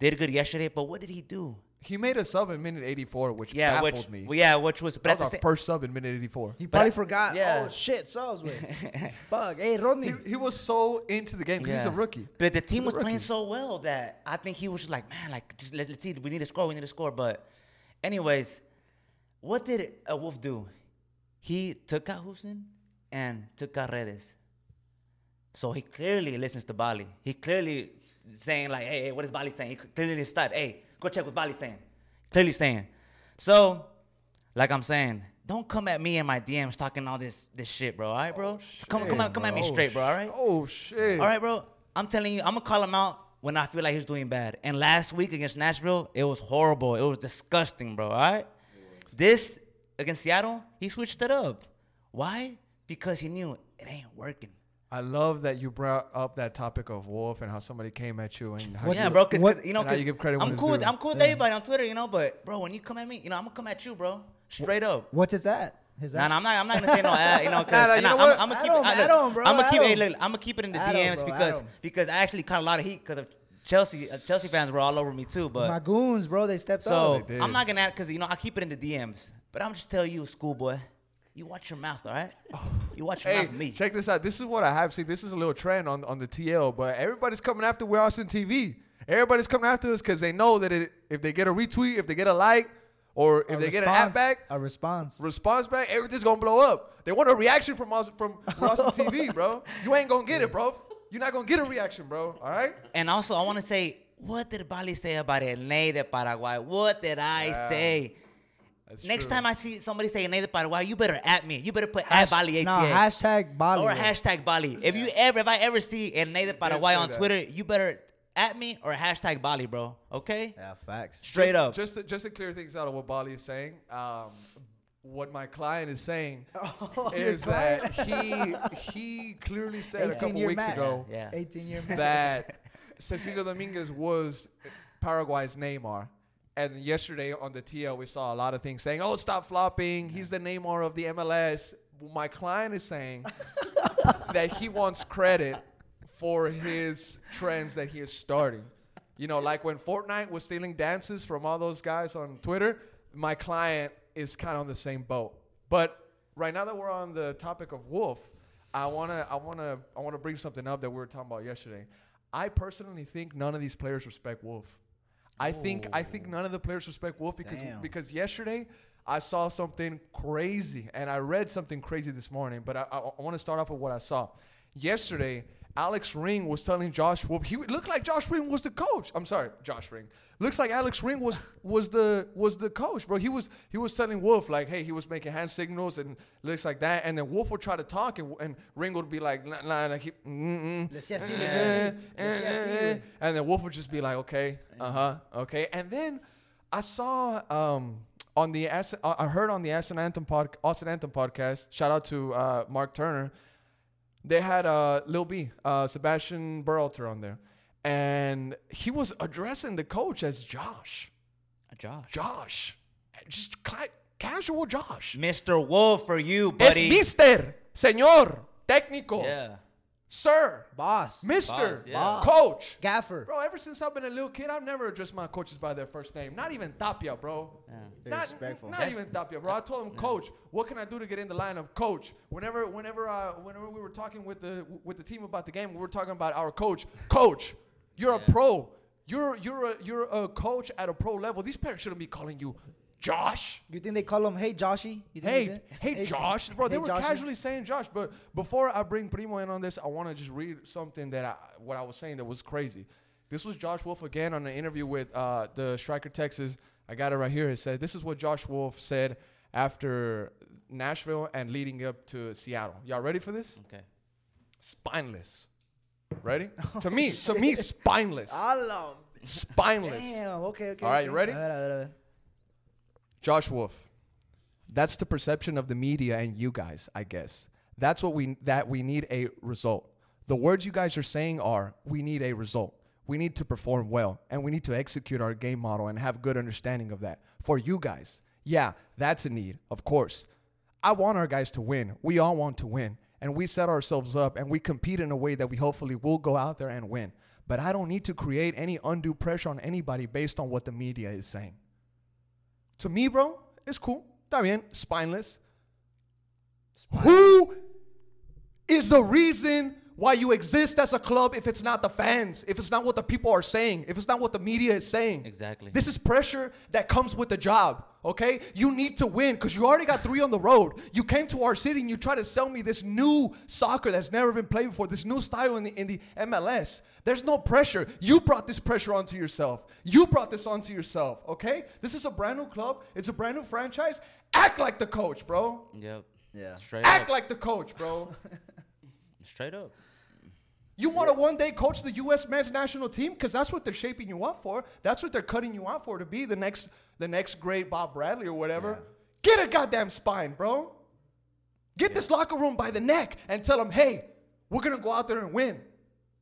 did good yesterday, but what did he do? He made a sub in minute 84, which Yeah, baffled which me. well, yeah, which was but that was our sa- first sub in minute 84. He probably I- forgot. yeah. Oh shit, subs with. bug. Hey, Rodney. He, he was so into the game 'cause he's a rookie. But the team He's was playing so well that I think he was just like, man, like just let, us see, we need to score, we need to score. But, anyways, what did a Wolff do? He took out Hoesen and took out Redes. So he clearly listens to Bali. He clearly saying like, hey, hey what is Bali saying? He clearly stopped. Hey, go check what Bali's saying. Clearly saying. So, like I'm saying, don't come at me in my DMs talking all this this shit, bro. All right, bro. Oh, come come at, come at me Oh, straight, bro. All right. Oh shit. All right, bro. I'm telling you, I'm gonna call him out when I feel like he's doing bad. And last week against Nashville, it was horrible. It was disgusting, bro. All right. This against Seattle, he switched it up. Why? Because he knew it ain't working. I love that you brought up that topic of Wolff and how somebody came at you and how yeah, you, bro. Cause, what- 'cause, you know, and how you 'cause give credit I'm cool. With, due. I'm cool with everybody on Twitter, you know. But bro, when you come at me, you know, I'm gonna come at you, bro. Straight up. What's his at? His Nah, nah, I'm not. I'm not gonna say no ad, you know. Cause, Nah, nah, and you know I- what? I'm, I'm gonna Add keep. him, I, add look, him, bro, I'm gonna keep. Hey, look, I'm gonna keep it in the Add him, DMs bro, because because I actually caught a lot of heat because of Chelsea. Uh, Chelsea fans were all over me too. But My goons, bro. They stepped so up. They did. I'm not gonna because you know I keep it in the DMs. But I'm just telling you, schoolboy, you watch your mouth, all right? Oh. You watch your Hey, mouth, with me. check this out. This is what I have seen. This is a little trend on, on the TL, but everybody's coming after We're Austin TV. Everybody's coming after us because they know that it, if they get a retweet, if they get a like, or if A they get an app back, A response. response back, everything's gonna blow up. They want a reaction from us from We're Austin TV, bro. You ain't gonna get it, bro. You're not gonna get a reaction, bro. All right? And also, I want to say, what did Bali say about El Ney de Paraguay? What did I say? That's Next true. time I see somebody say de Paraguay, you better at me. You better put Hash- at Bali ATX. no, hashtag Bali. or hashtag Bali. If you ever, if I ever see de Paraguay on that. Twitter, you better at me or hashtag Bali, bro. Okay? Yeah, facts. Straight just, up. Just to, just to clear things out of what Bali is saying, um, what my client is saying Oh, is that he he clearly said a 18 couple weeks max. ago yeah. 18 year that Cecilio Dominguez was Paraguay's Neymar. And yesterday on the TL, we saw a lot of things saying, "Oh, stop flopping. He's the Neymar of the MLS." My client is saying that he wants credit for his trends that he is starting. You know, like when Fortnite was stealing dances from all those guys on Twitter, my client is kind of on the same boat. But right now that we're on the topic of Wolff, I wanna, I wanna, I wanna bring something up that we were talking about yesterday. I personally think none of these players respect Wolff. I think, I think none of the players respect Wolff because Damn. because yesterday I saw something crazy and I read something crazy this morning. But I, I, I want to start off with what I saw. Yesterday, Alex Ring was telling Josh Wolff he looked like Josh Ring was the coach. I'm sorry, Josh Ring. Looks like Alex Ring was was the was the coach, bro. He was he was telling Wolff like, hey, he was making hand signals and looks like that, and then Wolff would try to talk and, and Ring would be like, nah, nah, así, eh, güey. and then Wolff would just be like, okay, uh huh, okay. And then I saw um, on the I heard on the Austin Anthem pod- Austin Anthem podcast. Shout out to uh, Mark Turner. They had uh, Lil B, uh, Sebastian Berhalter on there, and he was addressing the coach as Josh. Josh. Josh, just ca- casual Josh. Mr. Wolff for you, buddy. Es. Mister, Señor, Técnico, Yeah. Sir, Boss. Mister, Boss, yeah. Coach. Gaffer. Bro, ever since I've been a little kid, I've never addressed my coaches by their first name. Not even Tapia, bro. Very Not, respectful. not even Tapia, bro. I told him, Coach, what can I do to get in the lineup, Coach? Whenever, whenever, uh, whenever we were talking with the with the team about the game, we were talking about our coach. Coach, you're a pro. You're you're a you're a coach at a pro level. These players shouldn't be calling you Josh. You think they call him Hey Joshy? You think they Hey, hey, Josh, bro. They were Joshy? casually saying Josh, but before I bring Primo in on this, I want to just read something that I, what I was saying that was crazy. This was Josh Wolff again on an interview with uh, the Striker Texas. I got it right here. It said this is what Josh Wolff said after Nashville and leading up to Seattle. Y'all ready for this? Okay. Spineless. Ready? to me, to me, spineless. Allah. Spineless. Damn. Okay. Okay. All right, okay. you ready? A ver, a ver, a ver. Josh Wolff. That's the perception of the media and you guys, I guess. That's what we that we need a result. The words you guys are saying are we need a result. We need to perform well and we need to execute our game model and have good understanding of that. For you guys, yeah, that's a need, of course. I want our guys to win. We all want to win. And we set ourselves up and we compete in a way that we hopefully will go out there and win. But I don't need to create any undue pressure on anybody based on what the media is saying. To me, bro, it's cool. Está bien, spineless. Who is the reason why you exist as a club if it's not the fans, if it's not what the people are saying, if it's not what the media is saying? Exactly. This is pressure that comes with the job, okay? You need to win because you already got three on the road. You came to our city and you try to sell me this new soccer that's never been played before, this new style in the, in the MLS. There's no pressure. You brought this pressure onto yourself. You brought this onto yourself, okay? This is a brand new club. It's a brand new franchise. Act like the coach, bro. Yep. Yeah. Straight up. Act up. like the coach, bro. Straight up. You want to one day coach the U.S. men's national team because that's what they're shaping you up for. That's what they're cutting you out for to be the next, the next great Bob Bradley or whatever. Get a goddamn spine, bro. Get this locker room by the neck and tell them, hey, we're gonna go out there and win.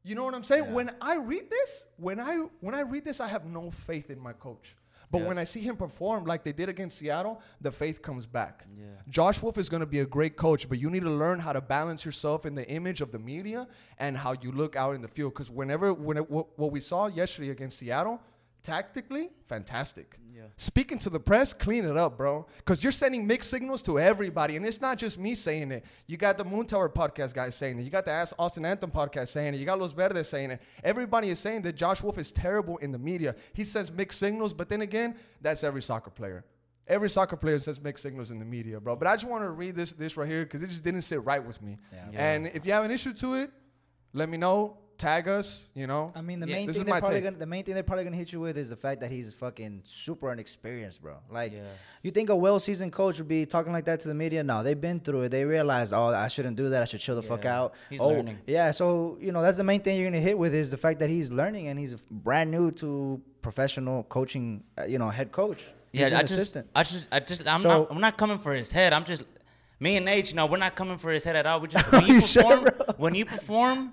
You know what I'm saying? When I read this, when I when I read this, I have no faith in my coach. But when I see him perform like they did against Seattle, the faith comes back. Yeah. Josh Wolff is going to be a great coach, but you need to learn how to balance yourself in the image of the media and how you look out in the field. Because whenever, when it, what, what we saw yesterday against Seattle, tactically, fantastic. Yeah. Speaking to the press, clean it up, bro. Because you're sending mixed signals to everybody. And it's not just me saying it. You got the Moon Tower podcast guys saying it. You got the Ask Austin Anthem podcast saying it. You got Los Verdes saying it. Everybody is saying that Josh Wolff is terrible in the media. He sends mixed signals, but then again, that's every soccer player. Every soccer player says mixed signals in the media, bro. But I just want to read this this right here because it just didn't sit right with me. Yeah. And if you have an issue to it, let me know. Tag us, you know. I mean, the Yeah. main This thing is they're probably take. gonna the main thing they're probably gonna hit you with is the fact that he's fucking super inexperienced, bro. Like, Yeah. you think a well-seasoned coach would be talking like that to the media? No, they've been through it. They realize, oh, I shouldn't do that. I should chill the fuck out. He's oh, learning. yeah. So you know, that's the main thing you're gonna hit with is the fact that he's learning and he's brand new to professional coaching. Uh, you know, head coach. He's Yeah, an I just. I just, I just, I'm So- not, I'm not coming for his head. I'm just, me and H, you know, we're not coming for his head at all. We just, when you You perform, bro? when you perform,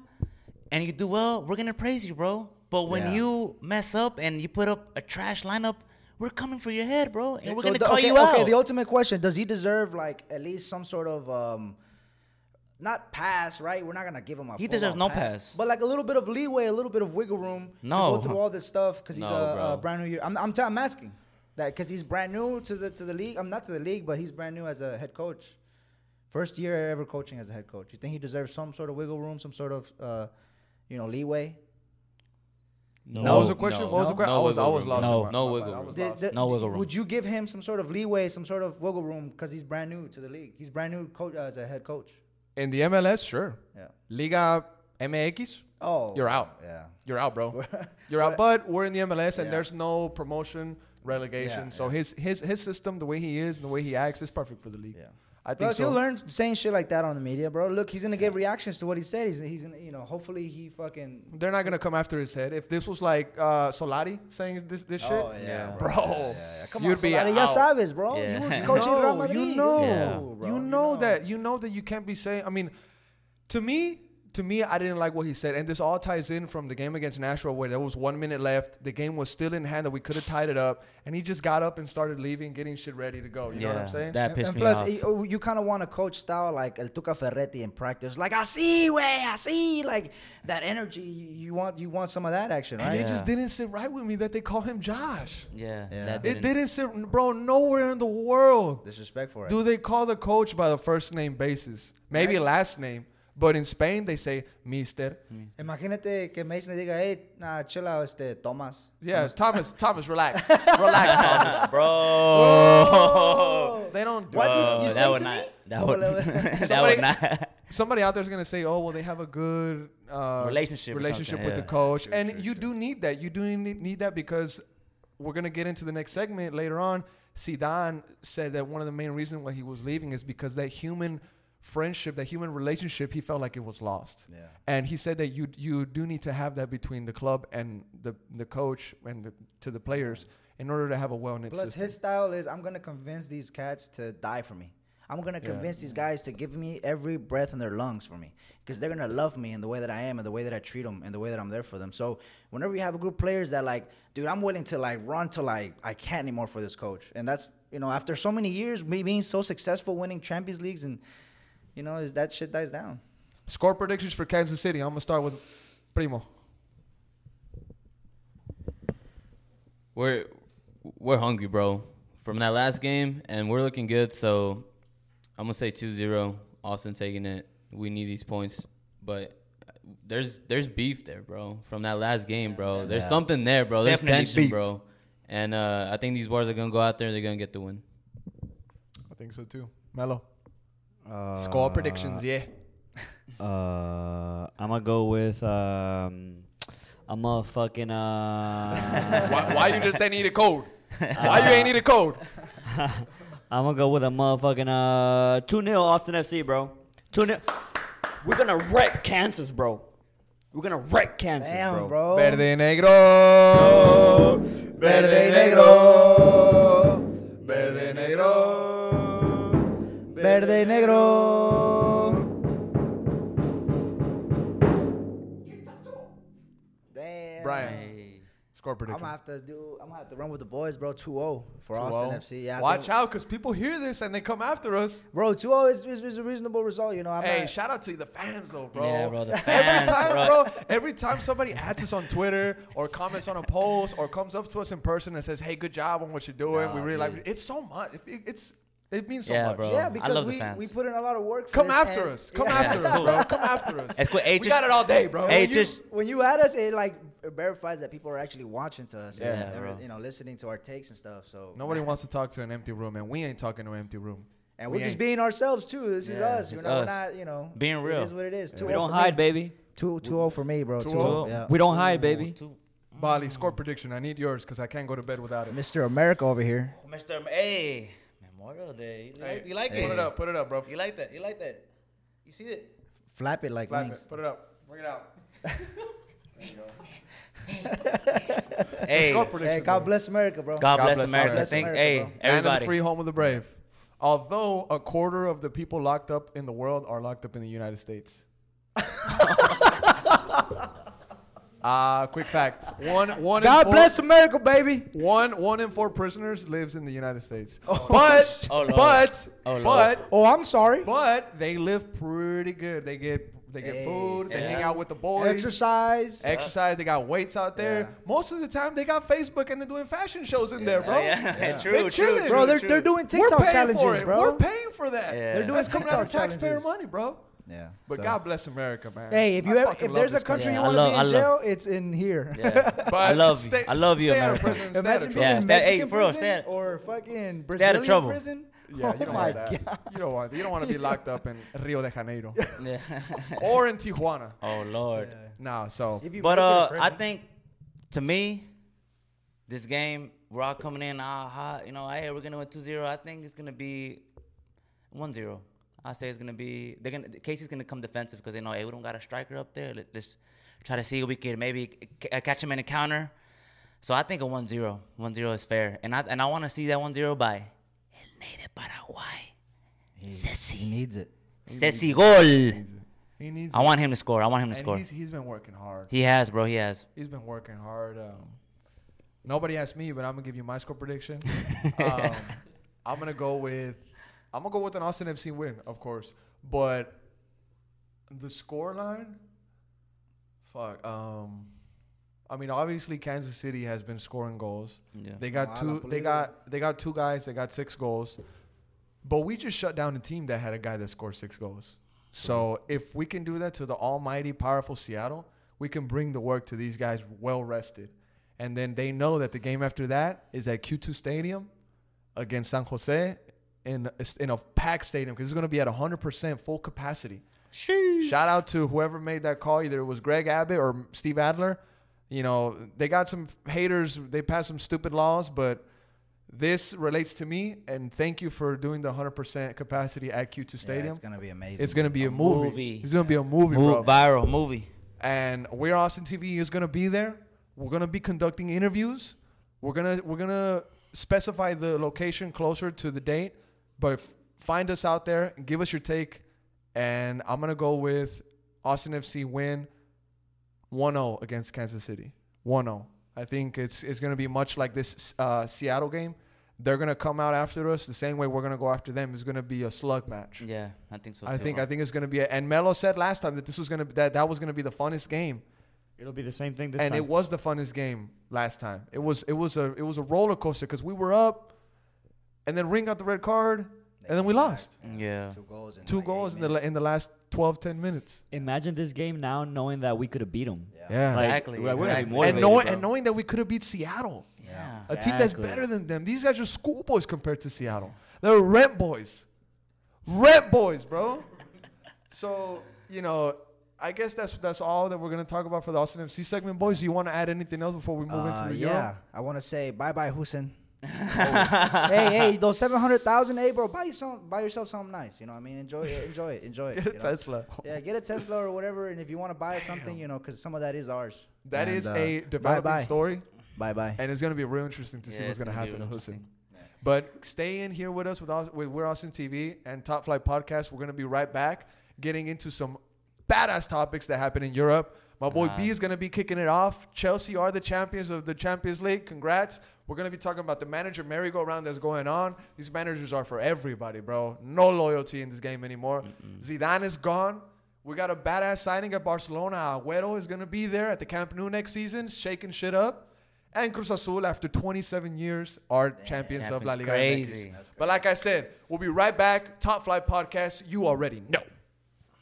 and you do well, we're gonna praise you, bro. But when Yeah. you mess up and you put up a trash lineup, we're coming for your head, bro, and we're So gonna the- call okay, you out. Okay, the ultimate question: Does he deserve like at least some sort of um, not pass? Right, we're not gonna give him a. Pass. He deserves no pass. but like a little bit of leeway, a little bit of wiggle room No. to go through all this stuff because he's No, a, a brand new year. I'm I'm, t- I'm asking that because he's brand new to the to the league. I'm not to the league, but he's brand new as a head coach. First year ever coaching as a head coach. You think he deserves some sort of wiggle room, some sort of uh, you know leeway? No, What was the question? No, What was the question? No I was- I wiggle was lost No, in my- no my- wiggle room. Did- lost. did- No wiggle room. Would you give him some sort of leeway, some sort of wiggle room because he's brand new to the league? He's brand new coach as a head coach. In the MLS, sure. Yeah. Liga MX, Oh, You're out. Yeah. you're out, bro. You're out. But we're in the MLS, and Yeah. there's no promotion, relegation. Yeah, so his his his system, the way he is, and the way he acts, is perfect for the league. Yeah. I think Plus, so. he'll learn saying shit like that on the media, bro. Look, he's gonna get reactions to what he said. He's, he's gonna, you know, hopefully he fucking. They're not gonna come after his head. If this was like uh, Solari saying this this shit, Oh yeah, bro, Come you'd on, be Solari, ya out. sabes, bro. Yeah. You were You No, Real Madrid. You know, Yeah. bro. you know that you know that you can't be saying. I mean, to me, to me, I didn't like what he said, and this all ties in from the game against Nashville where there was one minute left. The game was still in hand that we could have tied it up, and he just got up and started leaving, getting shit ready to go. You know what I'm saying? That And, pissed and me plus, off. y- oh, you kind of want a coach style like El Tuca Ferretti in practice, like así, way, see, like that energy. You want, you want some of that action, right? and right? it just didn't sit right with me that they call him Josh. yeah, Yeah. that It didn't. didn't sit, bro. Nowhere in the world Disrespect for it. do they call the coach by the first name basis, maybe last name. But in Spain, they say Mister. Imagínate que Mason le diga, hey, nah, chill out, este, Thomas. Yeah, Thomas. Thomas, relax, relax, Thomas. bro. They don't do What it. did you that say would to not. me? That Oh, would. well, that Somebody- would not. Somebody out there's gonna say, "Oh, well, they have a good uh, Relationship relationship something, with the yeah. coach," and you do need that. You do need, need that because we're gonna get into the next segment later on. Zidane said that one of the main reasons why he was leaving is because that human friendship, that human relationship, he felt like it was lost. Yeah. And he said that you you do need to have that between the club and the the coach and the, to the players in order to have a well knit Plus, system. his style is I'm gonna convince these cats to die for me. I'm gonna Yeah. convince these guys to give me every breath in their lungs for me, because they're gonna love me in the way that I am, and the way that I treat them, and the way that I'm there for them. So whenever you have a group of players that like, dude, I'm willing to like run till like I can't anymore for this coach, and that's you know after so many years, me being so successful, winning Champions Leagues, and you know is that shit dies down. Score predictions for Kansas City. I'm gonna start with Primo. We're we're hungry, bro. From that last game, and we're looking good. So I'm gonna say 2-0. Austin taking it. We need these points, but there's there's beef there, bro. From that last game, bro. There's something there, bro. There's Definitely tension, beef. bro. And uh, I think these bars are gonna go out there. and They're gonna get the win. I think so too. Mello. Uh, Score predictions, yeah. Uh, I'm gonna go with um, a motherfucking uh. why, why you just ain't need a code? Why you ain't need a code? I'm gonna go with a motherfucking uh two 0 Austin FC, bro. Two 0 We're gonna wreck Kansas, bro. We're gonna wreck Kansas, Damn, bro. bro. Verde negro. Verde negro. Verde negro. Damn. Brian, score I'm gonna have to do. I'm gonna have to run with the boys, bro. 2-0 for 2-0. Austin FC. Yeah, I Watch think- out, because people hear this and they come after us. bro. 2-0 is, is, is a reasonable result. You know, I'm Hey, not, shout out to the fans though, bro. Yeah, bro, the every fans, time, bro. bro. Every time somebody adds us on Twitter or comments on a post or comes up to us in person and says, "Hey, good job on what you're doing. we Nah, really like it." It's so much. It, it's it means so Yeah, much. bro. yeah, I because love the we, fans. we put in a lot of work. For Come this, after us. Come yeah. after us, bro. Come after us. It's cool. Hey, we got it all day, bro. Hey, when you, just- when you add us, it like verifies that people are actually watching to us. Yeah, and, bro. You know, listening to our takes and stuff. So Nobody wants to talk to an empty room, and we ain't talking to an empty room. and we we're just being ourselves too. This is us. We're it's not, we're us. not, you know, Being real. It is what it is. 2-0 We don't hide, me. baby. Two, 2-0 for me, bro. 2-0. 2-0. Yeah. We don't hide, baby. Two. Bali, score prediction. I need yours because I can't go to bed without it. Mr. America over here. Mr. M- Hey, Memorial Day. You Hey, like, you like Put it? it up. Put it up, bro. You like that? You like that? You see it? Flap it like Flap wings. it. Put it up. Bring it out. There you go. Hey, Score Hey, prediction. God bro. bless America, bro. God, God bless bless America. America. Thank, America, hey, bro. And in the everybody. free home of the brave. Although a quarter of the people locked up in the world are locked up in the United States. Ah, quick fact. One one in God four, bless America, baby. one one in four prisoners lives in the United States. Oh, but Oh, but Oh, but Oh, I'm sorry. but they live pretty good. They get they get Hey, food, they yeah. hang out with the boys. Exercise. Exercise, they got weights out there. Yeah. Most of the time, they got Facebook and they're doing fashion shows in there, bro. Yeah, Yeah. true, They true, chilling. true, Bro, they're, true. they're doing We're TikTok paying challenges, for it. bro. We're paying for that. Yeah. They're doing That's coming out of taxpayer challenges. money, bro. Yeah. But so- God bless America, man. Hey, if I you ever, if there's a country Yeah, you want to be in love- jail, it's in here. Yeah. But I love you. stay- I love you, stay out of America. prison, stay out of Imagine being Yeah, in stay- hey, Mexican for prison stay or fucking Brazilian trouble. prison. Yeah, you oh don't my want that. God. You don't want. You don't want to be locked up in Rio de Janeiro Yeah. or in Tijuana. oh Lord. Nah, so If you But make it in uh, I think to me, this game we're all coming in ah hot. You know, hey, we're gonna win 2-0. I think it's gonna be 1-0. I say it's gonna be they're gonna Casey's gonna come defensive because they know hey we don't got a striker up there. Let, us try to see if we can maybe c- catch him in a counter. So I think a 1-0. 1-0 is fair, and I and I want to see that 1-0 by El Ney de Paraguay. he, Ceci. he needs it. Ceci Gol. he needs. I want him to score. I want him to and score. he's, he's been working hard. He has, bro. He has. He's been working hard. Um, nobody asked me, but I'm gonna give you my score prediction. um, I'm gonna go with I'm gonna go with an Austin FC win, of course. But the score line, fuck. Um, I mean, obviously Kansas City has been scoring goals. Yeah. They got No, two. They got they got two guys. They got six goals. But we just shut down a team that had a guy that scored six goals. So if we can do that to the almighty, powerful Seattle, we can bring the work to these guys well rested, and then they know that the game after that is at Q2 Stadium against San Jose in in a packed stadium because it's going to be at 100% full capacity. Shout out to whoever made that call. Either it was Greg Abbott or Steve Adler. You know, they got some haters. They passed some stupid laws, but this relates to me. And thank you for doing the 100% capacity at Q2 Yeah, Stadium. it's gonna be amazing. it's going to be a, A movie. movie. It's going to be a movie, Move, bro. viral movie. And We're Austin TV is going to be there. We're going to be conducting interviews. We're going to we're going to specify the location closer to the date, but find us out there and give us your take. And I'm going to go with Austin FC win 1-0 against Kansas City. 1-0. I think it's it's going to be much like this uh, Seattle game. They're going to come out after us the same way we're going to go after them. It's going to be a slug match. Yeah, I think so. I too. think I think it's gonna be. A, and Melo said last time that this was gonna be, that that was gonna be the funnest game, It'll be the same thing this and time. And it was the funnest game last time. It was it was a it was a roller coaster because we were up, and then Ring got the red card, and then we lost Yeah. two goals. In two like goals eight in the la- minutes. in the last 12, 10 minutes. Imagine this game now, knowing that we could have beat them. Yeah, Like, Exactly, we're gonna be exactly. motivated, and knowing bro. and knowing that we could have beat Seattle, Yeah. a team that's Exactly. better than them. These guys are schoolboys compared to Seattle. They're rent boys, rent boys, bro. so you know. I guess that's that's all that we're gonna talk about for the Austin FC segment, boys. Do you want to add anything else before we move Uh, into the yeah, Euro? I want to say bye bye, Hussein. Hey, hey, those seven hundred thousand, hey, bro, buy you some, buy yourself something nice. You know what I mean? Enjoy it, enjoy it, enjoy it. Get a know? Tesla. Yeah, get a Tesla or whatever, and if you want to buy something, you know, because some of that is ours. That And, is uh, a developing bye-bye. story, Bye bye. and it's gonna be real interesting to see what's gonna gonna happen in real Houston. But stay in here with us with, Aus- with We're Austin TV and Top Flight Podcast. We're gonna be right back, getting into some badass topics that happen in Europe. My boy B is gonna be kicking it off. Chelsea are the champions of the Champions League. Congrats. We're gonna be talking about the manager merry-go-round that's going on. These managers are for everybody, bro. No loyalty in this game anymore. Zidane is gone. We got a badass signing at Barcelona. Agüero is gonna be there at the Camp Nou next season, shaking shit up. And Cruz Azul, after 27 years, are champions of La Liga. crazy. But like I said, we'll be right back. Top Flight Podcast. You already know.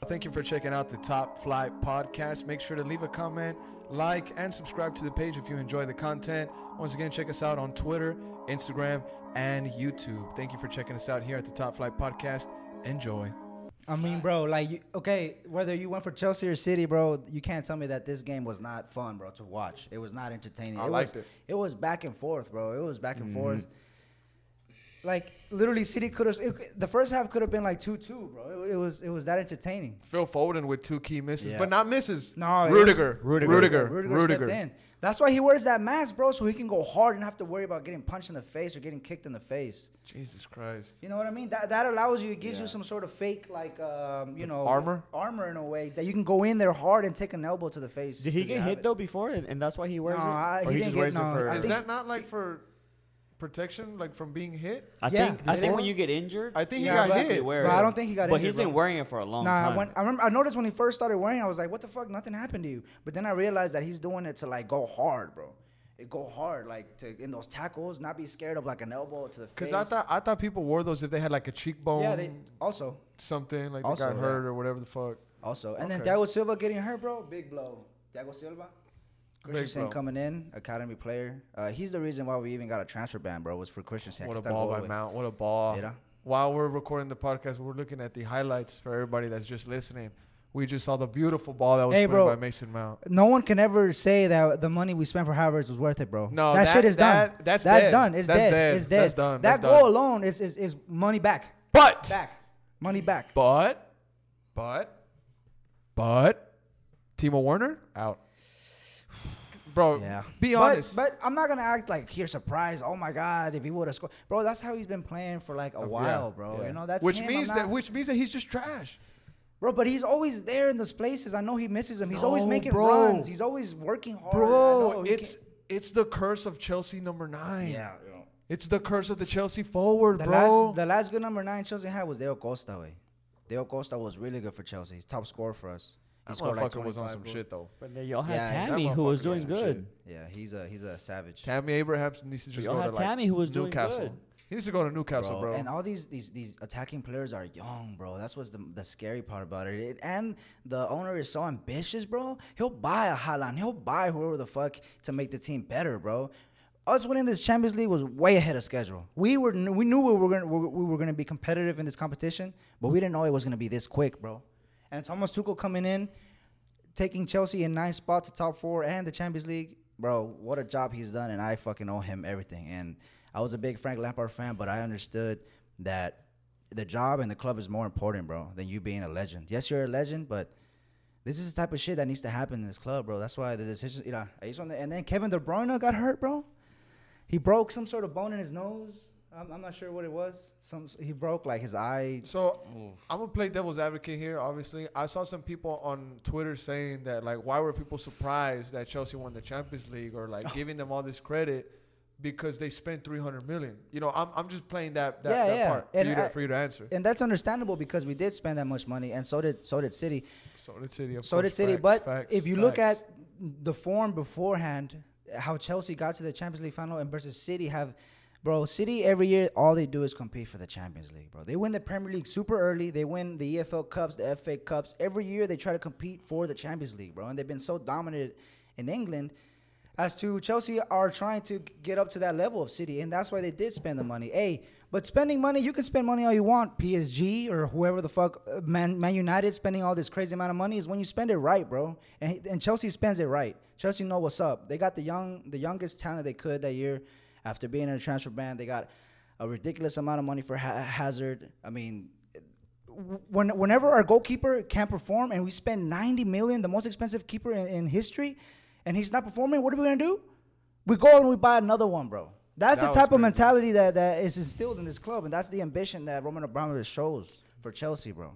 Thank you for checking out the Top Flight Podcast. Make sure to leave a comment, like, and subscribe to the page if you enjoy the content. Once again, check us out on Twitter, Instagram, and YouTube. Thank you for checking us out here at the Top Flight Podcast. Enjoy. I mean, bro, like, you, okay, whether you went for Chelsea or City, bro, you can't tell me that this game was not fun, bro, to watch. It was not entertaining. I it liked was, it. It was back and forth, bro. It was back and Mm-hmm. forth. Like literally, City could have. The first half could have been like two-two, bro. It, it was it was that entertaining. Phil Foden with two key misses, Yeah. but not misses. No, it Rudiger. Rudiger. Rudiger, Rudiger. Rudiger stepped in. That's why he wears that mask, bro, so he can go hard and have to worry about getting punched in the face or getting kicked in the face. Jesus Christ. You know what I mean? That that allows you, it gives you some sort of fake, like, um, you know, Armor? armor in a way that you can go in there hard and take an elbow to the face. Did he 'cause you get hit it. though before, and, and that's why he wears No, it? I- or he he, didn't just get- wears no, it for? Is that not like for protection, like from being hit? I Yeah, think I think when you get injured, I think he Yeah, got but- hit. wear But it. I don't think he got But injured, he's been bro. wearing it for a long Nah, time. when, I remember I noticed when he first started wearing, it, I was like, "What the fuck? Nothing happened to you." But then I realized that he's doing it to like go hard, bro. It go hard, like to in those tackles, not be scared of like an elbow to the face. Because I thought I thought people wore those if they had like a cheekbone, yeah, they also, something like Also, they got yeah. hurt or whatever the fuck. also, and then Okay. Thiago Silva getting hurt, bro. Big blow. Thiago Silva, Big Christensen coming in, academy player. Uh, he's the reason why we even got a transfer ban, bro. Was for Christensen. What a ball by. Mount. What a ball. While we're recording the podcast, we're looking at the highlights for everybody that's just listening. We just saw the beautiful ball that was Hey, put bro. by Mason Mount. No one can ever say that the money we spent for Havertz was worth it, bro. No, that, that- shit is that- done. that's that's dead. done. It's That's dead. dead. It's dead. That's done. That goal done. alone is, is is money back. But Back. Money back. but but but Timo Werner out. Bro, Yeah. be honest. But, I'm not gonna act like here surprised. Oh my god, if he would have scored, bro. That's how he's been playing for like a while, yeah, bro. yeah. You know that's which him. means I'm that which means that he's just trash. bro. But he's always there in those places. I know he misses them. He's always making bro. runs. He's always working hard. Bro, it's can't- it's the curse of Chelsea number nine. yeah. It's the curse of the Chelsea forward, The bro. last the last good number nine Chelsea had was Diego Costa. Way. Diego Costa was really good for Chelsea. He's top scorer for us. He that scored like was on some goals. shit though. but then y'all had Yeah, that Tammy who was motherfucker doing was some good. Yeah, he's a he's a savage. Tammy Abrahams needs to just y'all go to had like Tammy who was doing Newcastle. good. He needs to go to Newcastle, bro. And all these these these attacking players are young, bro. That's what's the the scary part about it. it. And the owner is so ambitious, bro. He'll buy a Haaland. He'll buy whoever the fuck to make the team better, bro. Us winning this Champions League was way ahead of schedule. We were we knew we were gonna we we were gonna be competitive in this competition, but we didn't know it was gonna be this quick, bro. And Thomas Tuchel coming in, taking Chelsea in nine spot to top four and the Champions League, bro. What a job he's done, and I fucking owe him everything. And I was a big Frank Lampard fan, but I understood that the job and the club is more important, bro, than you being a legend. Yes, you're a legend, but this is the type of shit that needs to happen in this club, bro. That's why the decision, you know, and then Kevin De Bruyne got hurt, bro. He broke some sort of bone in his nose. I'm, I'm not sure what it was. Some he broke like his eye. So I'm gonna play devil's advocate here. Obviously, I saw some people on Twitter saying that like, why were people surprised that Chelsea won the Champions League or like giving them all this credit because they spent 300 million. You know, I'm, I'm just playing that that, Yeah, that yeah. part for And you, to, I- for you to answer. And that's understandable because we did spend that much money, and so did so did City. So did City. Of So course, did City. facts, but facts, if you look at the form beforehand, how Chelsea got to the Champions League final and versus City have, bro, City every year all they do is compete for the Champions League, bro. They win the Premier League super early. They win the EFL Cups, the FA Cups. Every year they try to compete for the Champions League, bro. And they've been so dominant in England. As to Chelsea are trying to get up to that level of City, and that's why they did spend the money. Hey, but spending money, you can spend money all you want. PSG or whoever the fuck, uh, Man, Man United spending all this crazy amount of money is when you spend it right, bro. And, and Chelsea spends it right. Chelsea know what's up. They got the young, the youngest talent they could that year. After being in a transfer ban, they got a ridiculous amount of money for ha- Hazard. I mean, when, whenever our goalkeeper can't perform and we spend 90 million, the most expensive keeper in, in history, and he's not performing, what are we gonna do? We go and we buy another one, bro. That's That the type of mentality that, that is instilled in this club, and that's the ambition that Roman Abramovich shows for Chelsea, bro.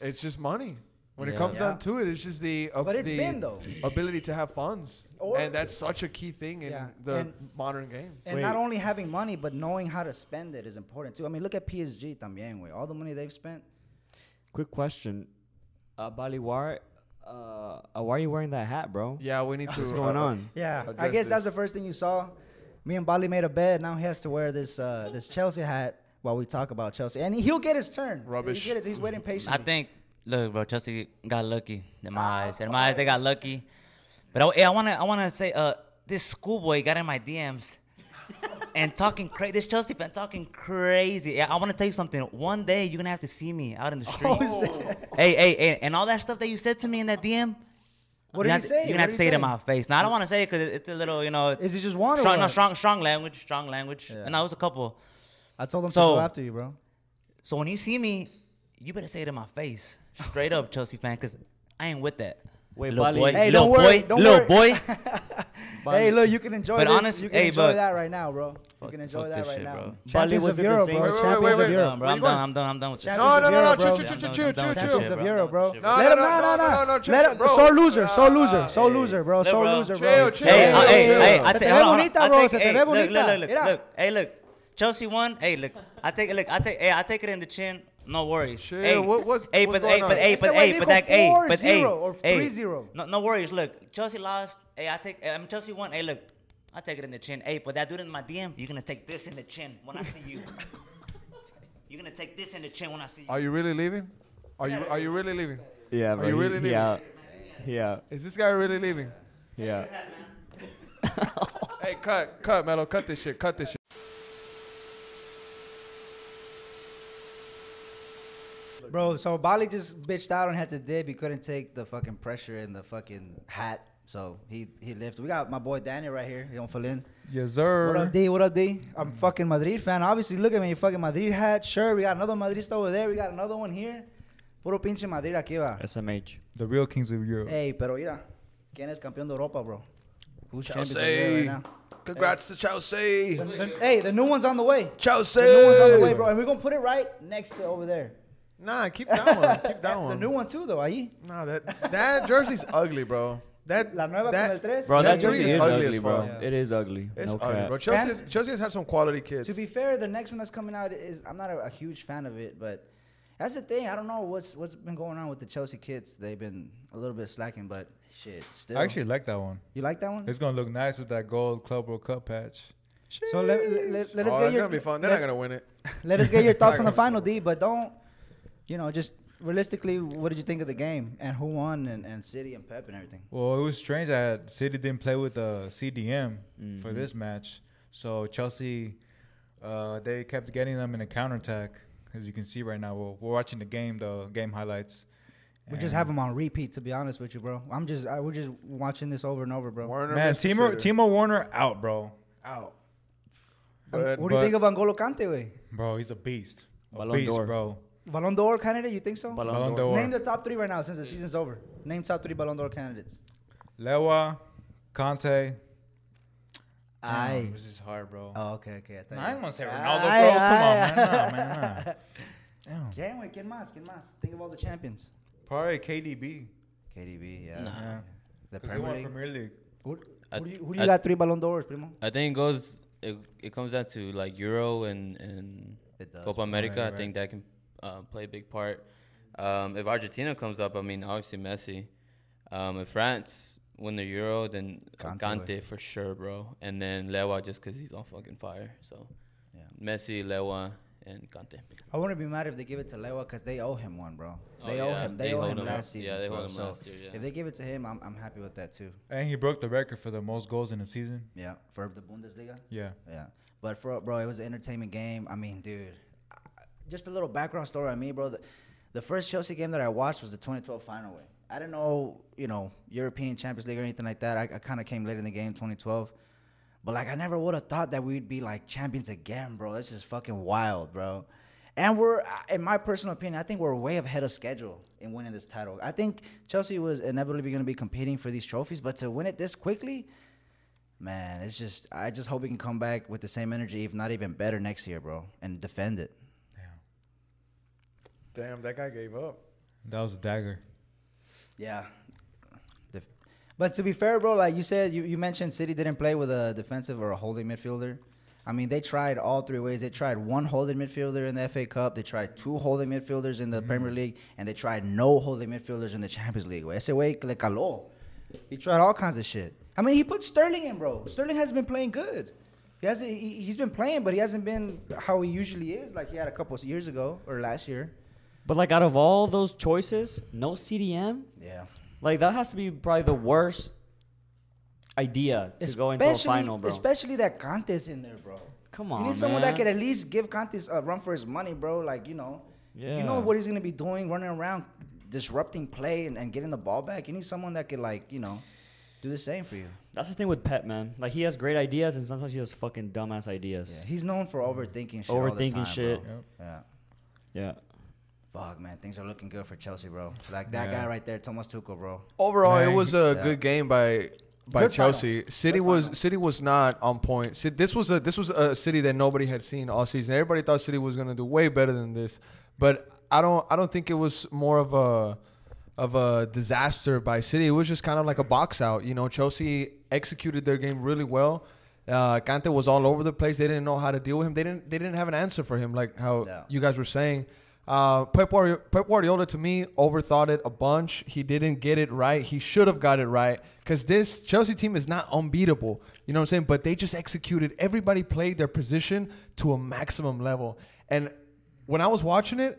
It's just money. When it Yeah. comes Yeah. down to it, it's just the uh, But it's the been, though. ability to have funds, Or- and that's such a key thing in Yeah, the and- modern game. And Wait. not only having money, but knowing how to spend it is important too. I mean, look at PSG también, güey. All the money they've spent. Quick question, uh, Bali, why, uh, uh, why are you wearing that hat, bro? Yeah, we need to. What's going uh, on? Yeah, I address guess that's the this. first thing you saw. Me and Bali made a bed. Now he has to wear this uh, this Chelsea hat while we talk about Chelsea, and he'll get his turn. Rubbish. He'll get his- he's waiting patiently. I think, look, bro, Chelsea got lucky in my eyes. In my eyes, they got lucky. But I, I wanna, I wanna say, uh, this schoolboy got in my DMs and talking crazy. This Chelsea fan talking crazy. Yeah, I wanna tell you something. One day you're gonna have to see me out in the street. hey, hey, hey, and all that stuff that you said to me in that DM. What you did to- say? You're gonna have to say it in my face. Now I don't want to say it because it's a little, you know. Is it just one or strong, no, strong, strong language, strong language. Yeah. And I was a couple. I told him So- to go after you, bro. So when you see me, you better say it in my face, straight up, Chelsea fan, because I ain't with that. Wait, little Bali- boy, Hey, little don't worry, boy, don't little worry. boy. Hey, look, you can enjoy But this. honest- you can hey, enjoy that right now, bro. You can enjoy that right shit, now. bro. Bali, Champions was of Europe, bro. Wait, wait, Champions wait, wait. I'm Europe. done, bro. I'm done. I'm done. I'm done with you. Champions No, of no, no, Europe, no, done chill, with that chill. shit, Champions of bro. Europe, bro. Shit, No, Let no, him, no, no, no, no, no, no, chill, Let him, bro. sore loser, sore Uh, loser, sore hey. loser, bro, Look, sore bro. loser, bro. Chill, chill. Hey, Chill, hey, chill. hey, Se I te take, ve hold on, bonita, I bro, take, se te hey, ve look, bonita. look, look, look, Mira. look, hey, look, Chelsea won. Hey, look, I take, look, I take, hey, I take it in the chin. No worries. Chill, Hey, what- what- hey, what's but, hey, going but, on? hey, but, güey hey, but dijo that, hey, but, hey, 4-0 or hey, 3-0. No, no worries. Look, Chelsea lost. Hey, I take, I mean, Chelsea won. Hey, look, I take it in the chin. Hey, but that dude in my DM, you're gonna take this in the chin when I see you. you're gonna take this in the chin when I see you. Are you really leaving? Are you Are you really leaving? Yeah, Are you he- really he leaving? out. Yeah, Is this guy really leaving? yeah. Hey, cut, cut, Melo, cut this shit, cut this shit. Bro, so Bali just bitched out and had to dip. He couldn't take the fucking pressure in the fucking hat. So he he lifted. We got my boy Daniel right here. He don't fill in. Yes, sir. What up. D? What up, D? I'm fucking Madrid fan. Obviously, look at me. Fucking Madrid hat. Sure, we got another Madridista over there. We got another one here. Puro pinche Madrid aquí va. SMH. The real kings of Europe. Hey, pero mira. ¿Quién es campeón de Europa, bro? Who's champions of Europe right now? Congrats to Chelsea. The- the- hey, the new one's on the way. Chelsea. The new one's on the way, bro. And we're going to put it right next to over there. Nah, keep that one. Keep that one. The new one, too, though. Ahí. Nah, that that jersey's ugly, bro. That La nueva that, con el tres. Bro, That that jersey jersey is is ugly ugly, bro. fuck. It is ugly. It's no ugly, cap. bro. Chelsea, has, Chelsea has had some quality kids. To be fair, the next one that's coming out is I'm not a, a huge fan of it, but that's the thing. I don't know what's what's been going on with the Chelsea kids. They've been a little bit slacking, but shit, still. I actually like that one. you like that one? It's gonna look nice with that gold Club World Cup patch. So let, let, let, let us oh, get it's your gonna be fun. They're let, not gonna win it. let us get your thoughts on the final, D. But don't, you know, just realistically, what did you think of the game and who won and, and City and Pep and everything? Well, it was strange that City didn't play with the CDM Mm-hmm. for this match. So Chelsea, uh, they kept getting them in a counterattack. As you can see right now, we're, we're watching the game, the game highlights. We just have them on repeat, to be honest with you, bro. I'm just, I, we're just watching this over and over, bro. Werner Man, Timo. Timo Werner out, bro. Out. But- what do you but- think of N'Golo Kante, way? Bro, he's a beast. A Ballon beast, d'Or. bro. Ballon d'Or candidate? You think so? Ballon Ballon d'Or. d'Or. Name the top three right now since the season's over. Name top three Ballon d'Or candidates. Lewa, Kante. Aye. Damn, This is hard, bro. Oh, okay, okay. I, thought Nah, I didn't want to say Aye, Ronaldo, bro. aye, Come on, aye. man. Nah, man, nah. Damn. ¿Quién, güey? ¿Quién más? ¿Quién más? Think of all the champions. Probably KDB. KDB, yeah. Nah. Yeah. The 'Cause Premier won League. Premier League. Who, I- who do you, who do you I- got three Ballon d'Ors, primo? I think it goes. It, it comes down to like Euro and and does. Copa America. Right, I think that can uh, play a big part. Um, if Argentina comes up, I mean, obviously Messi. Um, if France win the Euro, then Kante, Kante, for sure, bro. And then Lewa just because he's on fucking fire. So Yeah. Messi, Lewa, and Kante. I wouldn't be mad if they give it to Lewa because they owe him one, bro. Oh, They owe yeah. him. They, They owe him him. last season. Yeah, they bro. hold him so last year, yeah. if they give it to him, I'm, I'm happy with that too. And he broke the record for the most goals in a season. Yeah, for the Bundesliga. Yeah. Yeah, but for bro, it was an entertainment game. I mean, dude, I- just a little background story on me, bro. The, the first Chelsea game that I watched was the 2012 final. Way I didn't know, you know, European Champions League or anything like that. I, I kind of came late in the game, 2012. But like I never would have thought that we'd be like champions again, bro. That's just fucking wild, bro. And we're, in my personal opinion, I think we're way ahead of schedule in winning this title. I think Chelsea was inevitably going to be competing for these trophies, but to win it this quickly, man, it's just. I just hope we can come back with the same energy, if not even better, next year, bro, and defend it. Damn, that guy gave up. That was a dagger. Yeah. But to be fair, bro, like you said, you, you mentioned City didn't play with a defensive or a holding midfielder. I mean, they tried all three ways. They tried one holding midfielder in the FA Cup. They tried two holding midfielders in the mm-hmm. Premier League, and they tried no holding midfielders in the Champions League. Ese güey le caló. He tried all kinds of shit. I mean, he put Sterling in, bro. Sterling has been playing good. He hasn't. He, he's been playing, but he hasn't been how he usually is, like he had a couple of years ago or last year. But like out of all those choices, no CDM. Yeah. Like that has to be probably the worst idea to go into a final, bro. Especially that Kante's in there, bro. Come on, You need someone that could at least give Kante's a run for his money, bro. Like, you know, you know what he's going to be doing, running around, disrupting play and, and getting the ball back. You need someone that could, like, you know, do the same for you. That's the thing with Pep, man. Like he has great ideas, and sometimes he has fucking dumbass ideas. Yeah, he's known for overthinking shit. Overthinking time, shit. Bro. Yeah. Yeah. Fuck, man. Things are looking good for Chelsea, bro. Like that Yeah. guy right there, Thomas Tuchel, bro. Overall, it was a Yeah. good game by by Good final. Chelsea. City Good was final. City was not on point. Ci- This was a this was a city that nobody had seen all season. Everybody thought City was going to do way better than this, but I don't I don't think it was more of a of a disaster by City. It was just kind of like a box out. You know, Chelsea executed their game really well. Uh, Kante was all over the place. They didn't know how to deal with him. They didn't they didn't have an answer for him, like how Yeah. you guys were saying. Uh, Pep, Guardiola, Pep Guardiola to me overthought it a bunch. He didn't get it right. He should have got it right because this Chelsea team is not unbeatable. You know what I'm saying? But they just executed. Everybody played their position to a maximum level. And when I was watching it,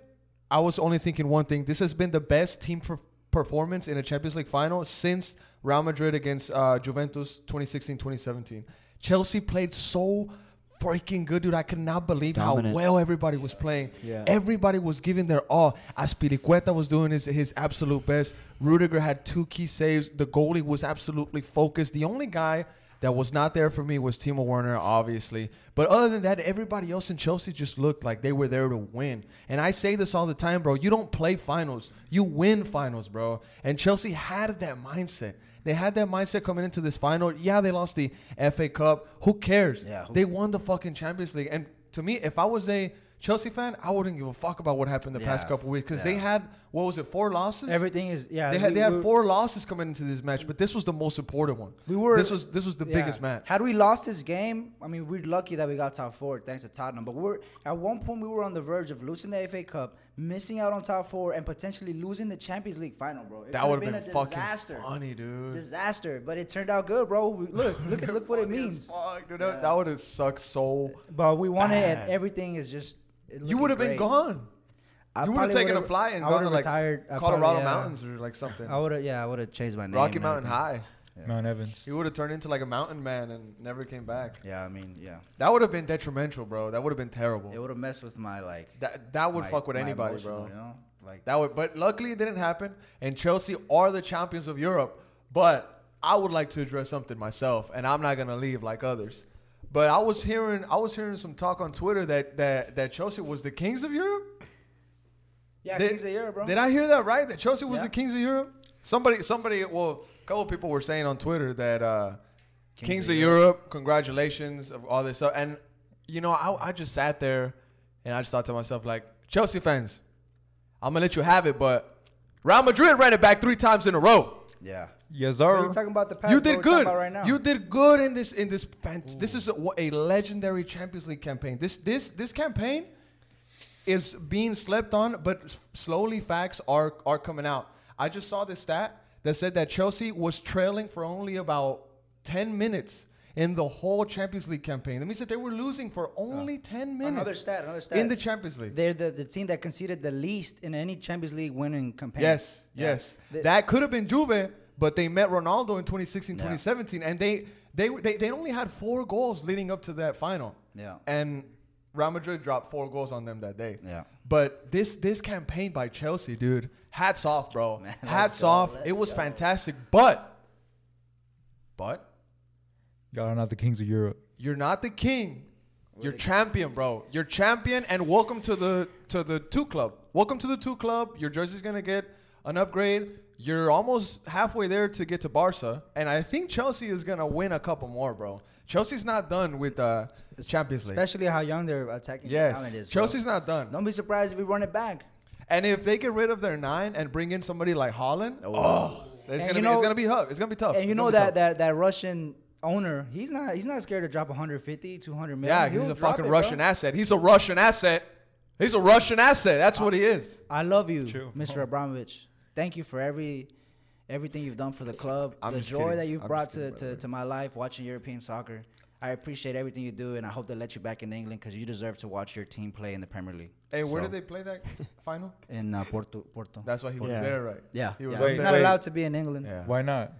I was only thinking one thing. This has been the best team per- performance in a Champions League final since Real Madrid against uh, Juventus 2016-2017. Chelsea played so freaking good, dude. I could not believe Dominant. how well everybody was playing. Yeah. Everybody was giving their all. Azpilicueta was doing his, his absolute best. Rudiger had two key saves. The goalie was absolutely focused. The only guy that was not there for me was Timo Werner, obviously. But other than that, everybody else in Chelsea just looked like they were there to win. And I say this all the time, bro. You don't play finals, you win finals, bro. And Chelsea had that mindset. They had that mindset coming into this final. Yeah, they lost the FA Cup. Who cares? Yeah, who they won the fucking Champions League. And to me, if I was a Chelsea fan, I wouldn't give a fuck about what happened the past Yeah, couple weeks because they had what was it, four losses? Everything is, yeah. They had we- they had four losses coming into this match, but this was the most important one. We were. This was this was the yeah. biggest match. Had we lost this game, I mean, we're lucky that we got top four thanks to Tottenham. But we're at one point we were on the verge of losing the FA Cup, missing out on top four, and potentially losing the Champions League final, bro. It that would have been, a fucking disaster. funny, dude. Disaster, but it turned out good, bro. We, look, look at look what it means. fuck, dude. That, that would have sucked so. But we won it, and everything is just. You would have been gone. I you would have taken a flight and I gone to like retired. Colorado probably, yeah. Mountains or like something. I would have, yeah, I would have changed my name. Rocky Mountain everything. High. Mount Evans. He would have turned into like a mountain man and never came back. Yeah, I mean, yeah, That would have been detrimental, bro. That would have been terrible. it would have messed with my like. That that would my- fuck with anybody, emotional, bro. You know, like That would, but luckily it didn't happen. And Chelsea are the champions of Europe. But I would like to address something myself, and I'm not gonna leave like others. But I was hearing, I was hearing some talk on Twitter that that that Chelsea was the kings of Europe. yeah, Did- Kings of Europe, bro. Did I hear that right? That Chelsea was Yeah. the kings of Europe. Somebody, somebody, well, a couple of people were saying on Twitter that uh, kings, of, Europe. congratulations, of all this stuff. And you know, I, I just sat there and I just thought to myself, like, Chelsea fans, I'm gonna let you have it, but Real Madrid ran it back three times in a row. Yeah. Yes, So sir. you're talking about the past. You did good. Right now. You did good in this in this. Fant- this is a, a legendary Champions League campaign. This this this campaign is being slept on, but slowly facts are are coming out. I just saw this stat that said that Chelsea was trailing for only about ten minutes in the whole Champions League campaign. That means that they were losing for ah. only ten minutes. Another stat. Another stat. in the Champions League. They're the, the team that conceded the least in any Champions League winning campaign. Yes, Yeah. yes. The- that could have been Juve, but they met Ronaldo in 2016, Yeah. 2017, and they, they they they only had four goals leading up to that final. Yeah. And Real Madrid dropped four goals on them that day. Yeah. But this this campaign by Chelsea, dude, hats off, bro. Man, hats off. let's It was go. fantastic. But but Y'all are not the kings of Europe. You're not the king. You're champion, bro. You're champion, and welcome to the to the two club. Welcome to the two club. Your jersey's gonna get an upgrade. You're almost halfway there to get to Barca, and I think Chelsea is gonna win a couple more, bro. Chelsea's not done with uh, Champions League. Especially how young they're attacking Yes, talent is. Chelsea's not done. Don't be surprised if we run it back. And if they get rid of their nine and bring in somebody like Haaland, oh, oh it's gonna be know- it's gonna be tough. It's gonna be tough. And you It's know that, tough. that that Russian owner, he's not he's not scared to drop 150, 200 million. yeah, He'll he's a fucking it, bro. Russian asset. He's a Russian asset. He's a Russian asset. That's what he is. I love you, True. Mr. Abramovich. Thank you for every everything you've done for the club. I'm the just joy kidding. that you've I'm brought just to, kidding, to, to my life watching European soccer. I appreciate everything you do, and I hope they let you back in England because you deserve to watch your team play in the Premier League. Hey, where So, did they play that final? In uh, Porto. Porto. That's why he was Yeah. there, right? yeah, He was yeah. up he's not Wait. allowed to be in England. Yeah. Why not?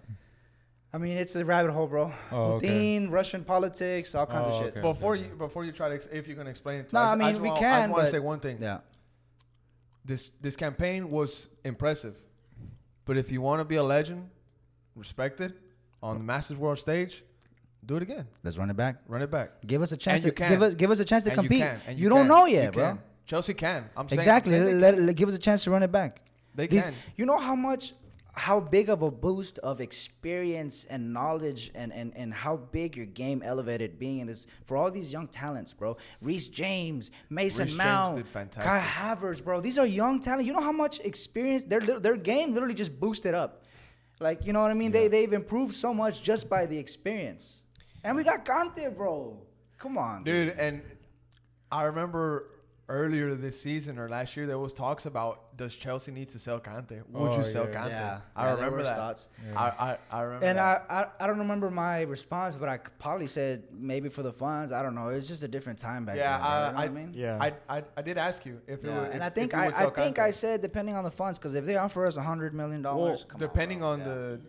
I mean, it's a rabbit hole, bro. Oh, okay. Putin, Russian politics, all kinds Oh, of shit. okay. Before you, before you try to, ex- if you're gonna explain it, to No, us, I mean, just we want, I can, just want to say one thing. Yeah. This this campaign was impressive, but if you want to be a legend, respected on the Masters World stage, do it again. Let's run it back. Run it back. Give us a chance. you To, can. give us give us a chance to And compete. You, can, and you, don't know You yet, bro. can. Chelsea can. I'm saying Exactly. I'm saying Let, they let- give us a chance to run it back. They These- can. You know how much, how big of a boost of experience and knowledge, and, and, and how big your game elevated being in this for all these young talents, bro. Reece James, Mason Reece James Mount, did fantastic. Kai Havertz, bro. These are young talent. You know how much experience their their game literally just boosted up. Like you know what I mean? They they've improved so much just by the experience. And we got Kante, bro. Come on, dude. And I remember earlier this season or last year there was talks about does Chelsea need to sell Kante? Would Oh, you sell yeah. Kante? Yeah. I Yeah, remember were that. thoughts. I, I I remember. And that. I, I I don't remember my response, but I probably said maybe for the funds. I don't know. It's just a different time back yeah, then. bro, I, you know I, I mean? Yeah. I, I, I did ask you if it Yeah, would, and if- I think I, I think Kante. I said depending on the funds, because if they offer us a hundred million dollars, come depending on, on, bro. the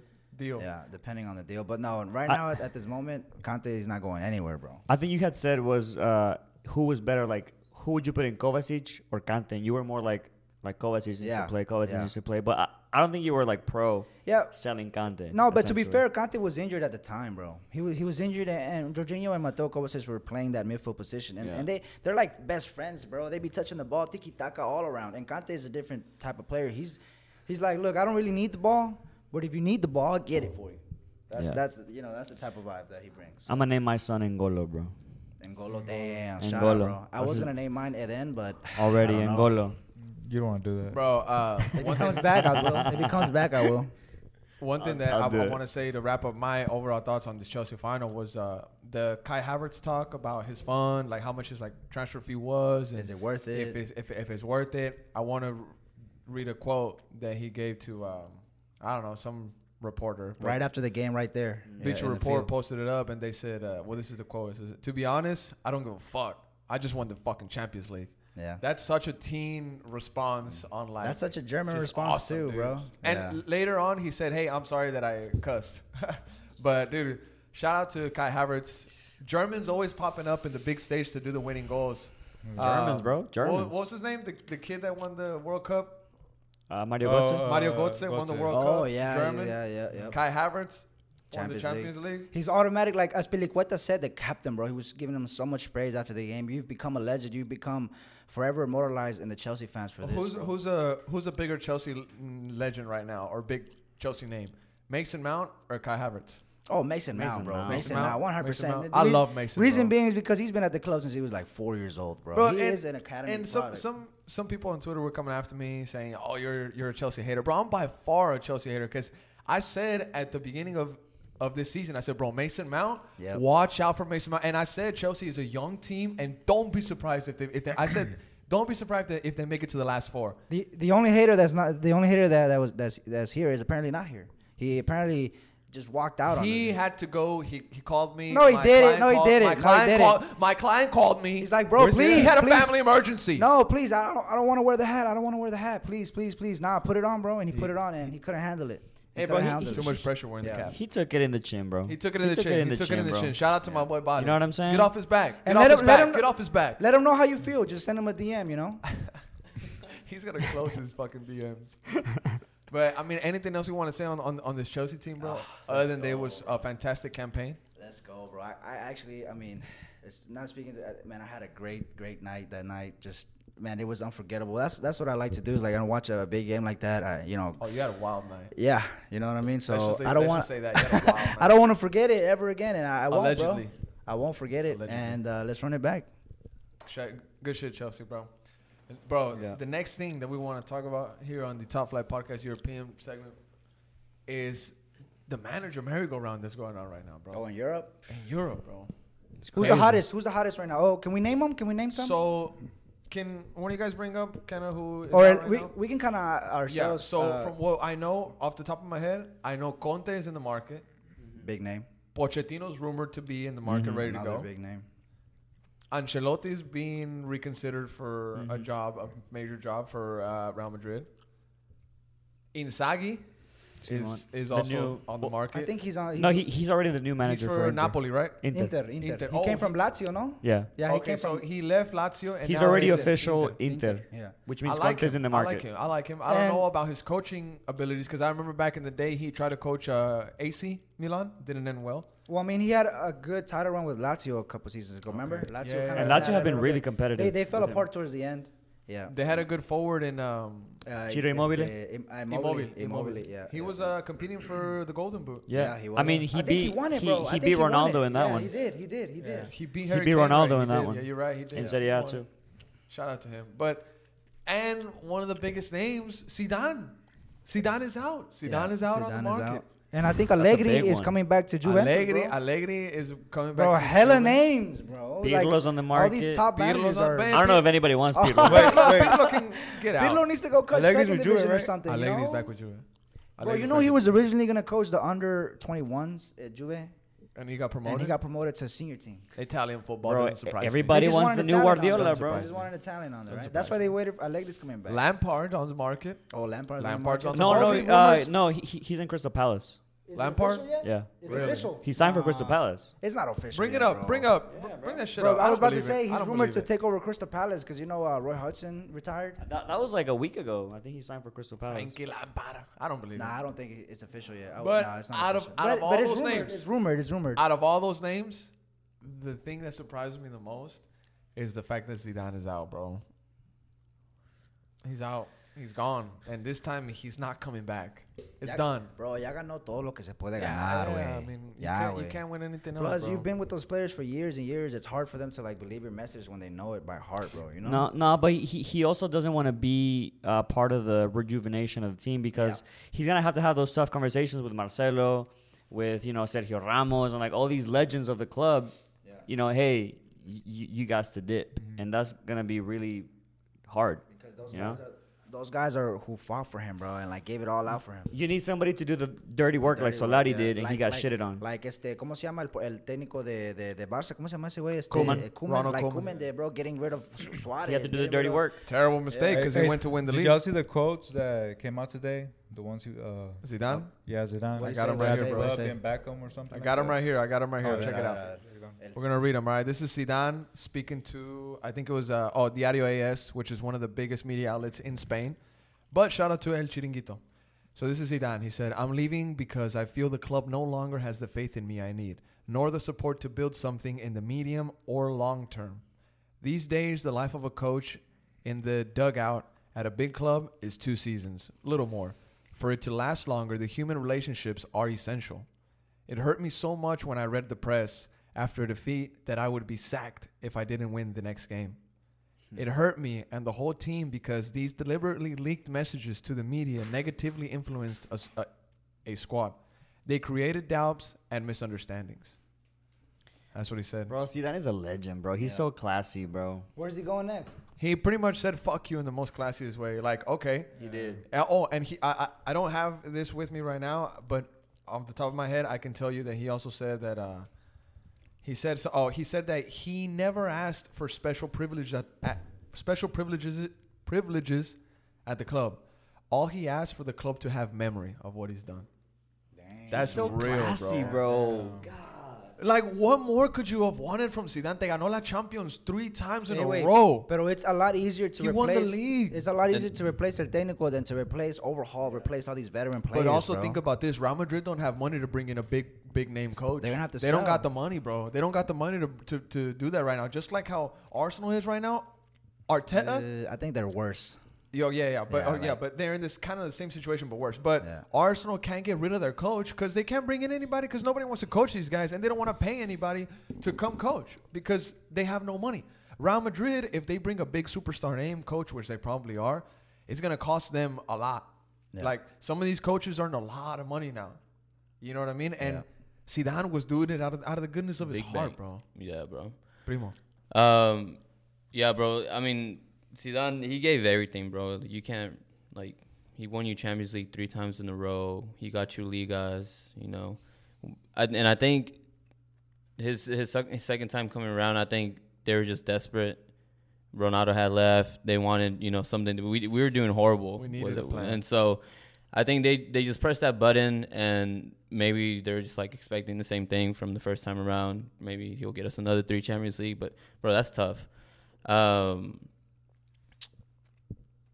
deal. yeah. depending on the deal. But no, right I- now at, at this moment, Kante is not going anywhere, bro. I think you had said was uh, who was better, like who would you put in Kovacic or Kante? And you were more like like Kovacic needs Yeah, to play, Kovacic yeah. needs to play, but I, I don't think you were like pro Yeah. selling Kante. No, but to be fair, Kante was injured at the time, bro. He was he was injured, and, and Jorginho and Mateo Kovacic were playing that midfield position, and, Yeah. and they they're like best friends, bro. They be touching the ball, tiki taka all around. And Kante is a different type of player. He's he's like, look, I don't really need the ball, but if you need the ball, I'll get it for you. That's Yeah. that's you know that's the type of vibe that he brings. I'm gonna name my son N'Golo, bro. N'Golo, damn, shout out, bro. I What's was gonna name mine Eden, but Already I don't know. Ngolo. You don't want to do that. Bro, uh, If he comes back, I will. If he comes back, I will. one thing I'll- that I'll I, I want to say to wrap up my overall thoughts on this Chelsea final was uh, the Kai Havertz talk about his fund, like how much his like transfer fee was, and Is it worth if it? it's, if, if it's worth it. I want to read a quote that he gave to um, I don't know some reporter. Right after the game, right there. Bleacher yeah, in the Report posted it up, and they said, uh, "Well, this is the quote. Says, to be honest, I don't give a fuck. I just won the fucking Champions League." Yeah. That's such a teen response on like. That's such a German just response awesome, too, dude. bro. And Yeah. later on, he said, "Hey, I'm sorry that I cussed," but dude, shout out to Kai Havertz. Germans always popping up in the big stage to do the winning goals. Germans, bro. What, Germans. what was his name? The, the kid that won the World Cup. Uh, Mario Oh, Götze. uh, Mario Götze won the Götze. World Cup. Oh yeah, German. yeah, yeah, yeah. Kai Havertz won the Champions Champions League. He's automatic, like Azpilicueta said, the captain, bro. He was giving him so much praise after the game. You've become a legend. You've become forever immortalized in the Chelsea fans for this. Who's bro. who's a who's a bigger Chelsea legend right now or big Chelsea name? Mason Mount or Kai Havertz? Oh, Mason, Mount, bro. Mount. Mason, Mason Mount, Mount? one hundred percent. I love Mason, Reason bro. being is because he's been at the club since he was like four years old, bro. he and, is an academy And product. some some people on Twitter were coming after me saying, "Oh, you're you're a Chelsea hater, bro." I'm by far a Chelsea hater because I said at the beginning of of this season, I said, "Bro, Mason Mount, Yep. watch out for Mason Mount." And I said Chelsea is a young team, and don't be surprised if they if they. I said. Don't be surprised if they make it to the last four. The the only hater that's not the only hater that, that was that's that's here is apparently not here. He apparently just walked out on He us. had to go. He, he called me. No, he My didn't. client No, he called- didn't. My No, he client didn't. called. My client called me. He's like, "Bro, Where's he? please, He had a please." family emergency. No, please, I don't I don't want to wear the hat. I don't want to wear the hat. Please, please, please. Nah, put it on, bro. And he, put it on and he couldn't handle it. He Hey, bro, couldn't he- handle he- Too much pressure wearing Yeah. the cap. He took it in the chin, bro. He took it in the chin. He took it in the bro. chin. Shout out to my boy Bobby. You know what I'm saying? Get off his back. Get And off let his him- let back. him- Get off his back. Let him know how you feel. Just send him a DM, you know? He's gonna close his fucking DMs. But I mean, anything else you want to say on, on, on this Chelsea team, bro? Other than they was a fantastic campaign. Let's go, bro. I, I actually, I mean, it's not speaking to uh, man. I had a great, great night that night. Just man, it was unforgettable. That's that's what I like to do. Is like I don't watch a big game like that. I, you know, Oh, you had a wild night. yeah, you know what I mean. So just I don't want to say that. You had a wild I don't want to forget it ever again, and I, I won't, Allegedly. bro. I won't forget it, Allegedly. and uh, let's run it back. Good shit, Chelsea, bro. Bro, Yeah. the next thing that we want to talk about here on the Top Flight Podcast European segment is the manager merry-go-round that's going on right now, bro. Oh, in Europe, In Europe, bro. who's the hottest? Who's the hottest right now? Oh, can we name them? Can we name some? So, can one of you guys bring up kind of who is or right we, now? we can kind of ourselves. Yeah, so uh, from what I know off the top of my head, I know Conte is in the market. big name, Pochettino's rumored to be in the market, ready to go. big name. Ancelotti's being reconsidered for a Mm-hmm. job, a major job for uh, Real Madrid. Inzaghi is is also new- on the market. I think he's on. He's No, he, he's already the new he's manager for, for, Inter. Napoli, right? Inter. Inter, Inter. Inter. He Oh, came he- from Lazio, no? Yeah. Yeah, he okay, came so from. he left Lazio and He's already he's official Inter. Inter, Inter, yeah. which I means like Conte's in the market. I market. like him. I like him. I don't And- know about his coaching abilities because I remember back in the day he tried to coach uh, AC Milan, didn't end well. Well, I mean, he had a good title run with Lazio a couple seasons ago. Remember? Lazio Yeah, kinda yeah. And Lazio have been really bit- competitive They they fell with him. apart towards the end. Yeah. They had a good forward in um, Uh, Ciro Immobile? este, Im- uh, Immobile. Immobile. Immobile. Yeah. He yeah. was uh, competing for the Golden Boot. Yeah, Yeah, he I was. mean, I he think beat he won it, he, bro. I he think beat won Ronaldo it. in that yeah, one. He did. He did. He did. He beat Harry beat Kane, Ronaldo right? in He that did. one. Yeah, you're right. He did. In Yeah, Serie he A won. too. Shout out to him. But and one of the biggest names, Zidane. Zidane is out. Zidane Yeah, is out on Zidane the is market. Out. And I think Allegri is one. coming back to Juventus. Allegri, bro. Allegri is coming back. Bro, to hella Juventus. names, bro. Pirlo's on the market. All these top Pirlo's managers on- are. man, I don't know if anybody wants Oh. Pirlo. Wait, wait. Pirlo can get out. Pirlo needs to go coach Allegri's second with Juve, division or right? something. you Allegri's know? back with Juve. Bro, you know he was originally gonna coach the under 21s at Juve, Juve. And he got promoted. and he got promoted to senior team. Italian football Bro, doesn't surprise everybody They just wants wanted the new Italian on Guardiola, bro. They just wanted an Italian on there, right? That's why they waited. for Allegri's coming back. Lampard on the market. oh, Lampard's, Lampard's on on the the No, market. no, uh, no. He, he- he's in Crystal Palace. Is Lampard? official yet? Yeah, It's Really? official. he signed for Crystal Palace. It's not official. Bring it yet, up. bro. Bring up. bring that shit Bro, up. I was don't about to believe say it. I he's don't rumored believe to it. take over Crystal Palace because you know uh, Roy Hodgson retired. That, that was like a week ago. I think he signed for Crystal Palace. Frankie Lampard. I don't believe Nah, it. I don't think it's official yet. I, But nah, it's not out of- official. out of but, all but it's those rumored. names- it's rumored. It's rumored. Out of all those names, the thing that surprises me the most is the fact that Zidane is out, bro. He's out. He's gone. And this time he's not coming back. It's Ya- done. Bro, ya ganó todo lo que se puede Yeah, ganar, güey. yeah, I mean, you, Ya, can't, you can't win anything else. Plus, you've been with those players for years and years. It's hard for them to like believe your message when they know it by heart, bro. You know? No, no, but he he also doesn't want to be uh, part of the rejuvenation of the team because he's gonna have to have those tough conversations with Marcelo, with you know Sergio Ramos and like all these legends of the club. Yeah. You know, hey, y- y- you guys to dip, and that's gonna be really hard. Because those You know? guys are those guys are who fought for him, bro, and like gave it all out for him. You need somebody to do the dirty work like Dirty work, Solari yeah. did, and he got like- shitted on. Like este, ¿cómo se llama el, el técnico de, de, de Barça? ¿Cómo se llama ese güey? Este, Koeman. eh, Koeman, Ronald like Koeman. Koeman de, bro, getting rid of Su- Suarez. he had to do the dirty rid of- work. Terrible mistake because Hey, he went to win the Did league. y'all see the quotes that came out today? The ones who uh Zidane? yeah Zidane. What I he got say? him What right he here, say? bro. What he Club say? in Beckham or something. I got him right here. I got him right here. Oh, Check it out. We're gonna read them, all right? This is Zidane speaking to I think it was uh, oh Diario AS, which is one of the biggest media outlets in Spain. But shout out to El Chiringuito. So this is Zidane. He said, "I'm leaving because I feel the club no longer has the faith in me I need, nor the support to build something in the medium or long term. These days, the life of a coach in the dugout at a big club is two seasons, little more. For it to last longer, the human relationships are essential. It hurt me so much when I read the press after a defeat that I would be sacked if I didn't win the next game. It hurt me and the whole team because these deliberately leaked messages to the media negatively influenced a squad. They created doubts and misunderstandings. That's what he said. Bro, see, that is a legend, bro. He's so classy, bro. Where's he going next? He pretty much said "fuck you" in the most classiest way. Like, okay, He did. Uh, oh, and he, I, I, I don't have this with me right now, but off the top of my head, I can tell you that he also said that. Uh, he said, so, oh, he said that he never asked for special privileges at, at special privileges privileges at the club. All he asked for the club to have memory of what he's done. That's so real, classy, bro. bro. Like, what more could you have wanted from Zidane? Te ganó la Champions three times in Hey, a wait, row. But it's a lot easier to He replace. won the league. It's a lot easier to replace El Técnico than to replace overhaul, replace all these veteran players. But also bro. think about this: Real Madrid don't have money to bring in a big, big name coach. They're gonna have to They don't got the money, bro. They don't got the money to, to, to do that right now. Just like how Arsenal is right now. Arteta, Uh, I think they're worse. Yo, yeah, yeah, but yeah, oh, yeah, but they're in this kind of the same situation, but worse. But Yeah. Arsenal can't get rid of their coach because they can't bring in anybody because nobody wants to coach these guys, and they don't want to pay anybody to come coach because they have no money. Real Madrid, if they bring a big superstar name coach, which they probably are, it's gonna cost them a lot. Yeah. Like some of these coaches earn a lot of money now. You know what I mean? And Yeah. Zidane was doing it out of out of the goodness of his heart, bank. bro. Yeah, bro. Primo. Um, yeah, bro. I mean, Zidane, he gave everything, bro. You can't like he won you Champions League three times in a row. He got you Ligas, you know. I, and I think his his, sec- his second time coming around, I think they were just desperate. Ronaldo had left. They wanted, you know, something. To, we we were doing horrible. We needed a plan. and so I think they they just pressed that button, and maybe they're just like expecting the same thing from the first time around. Maybe he'll get us another three Champions League, but bro, that's tough. Um,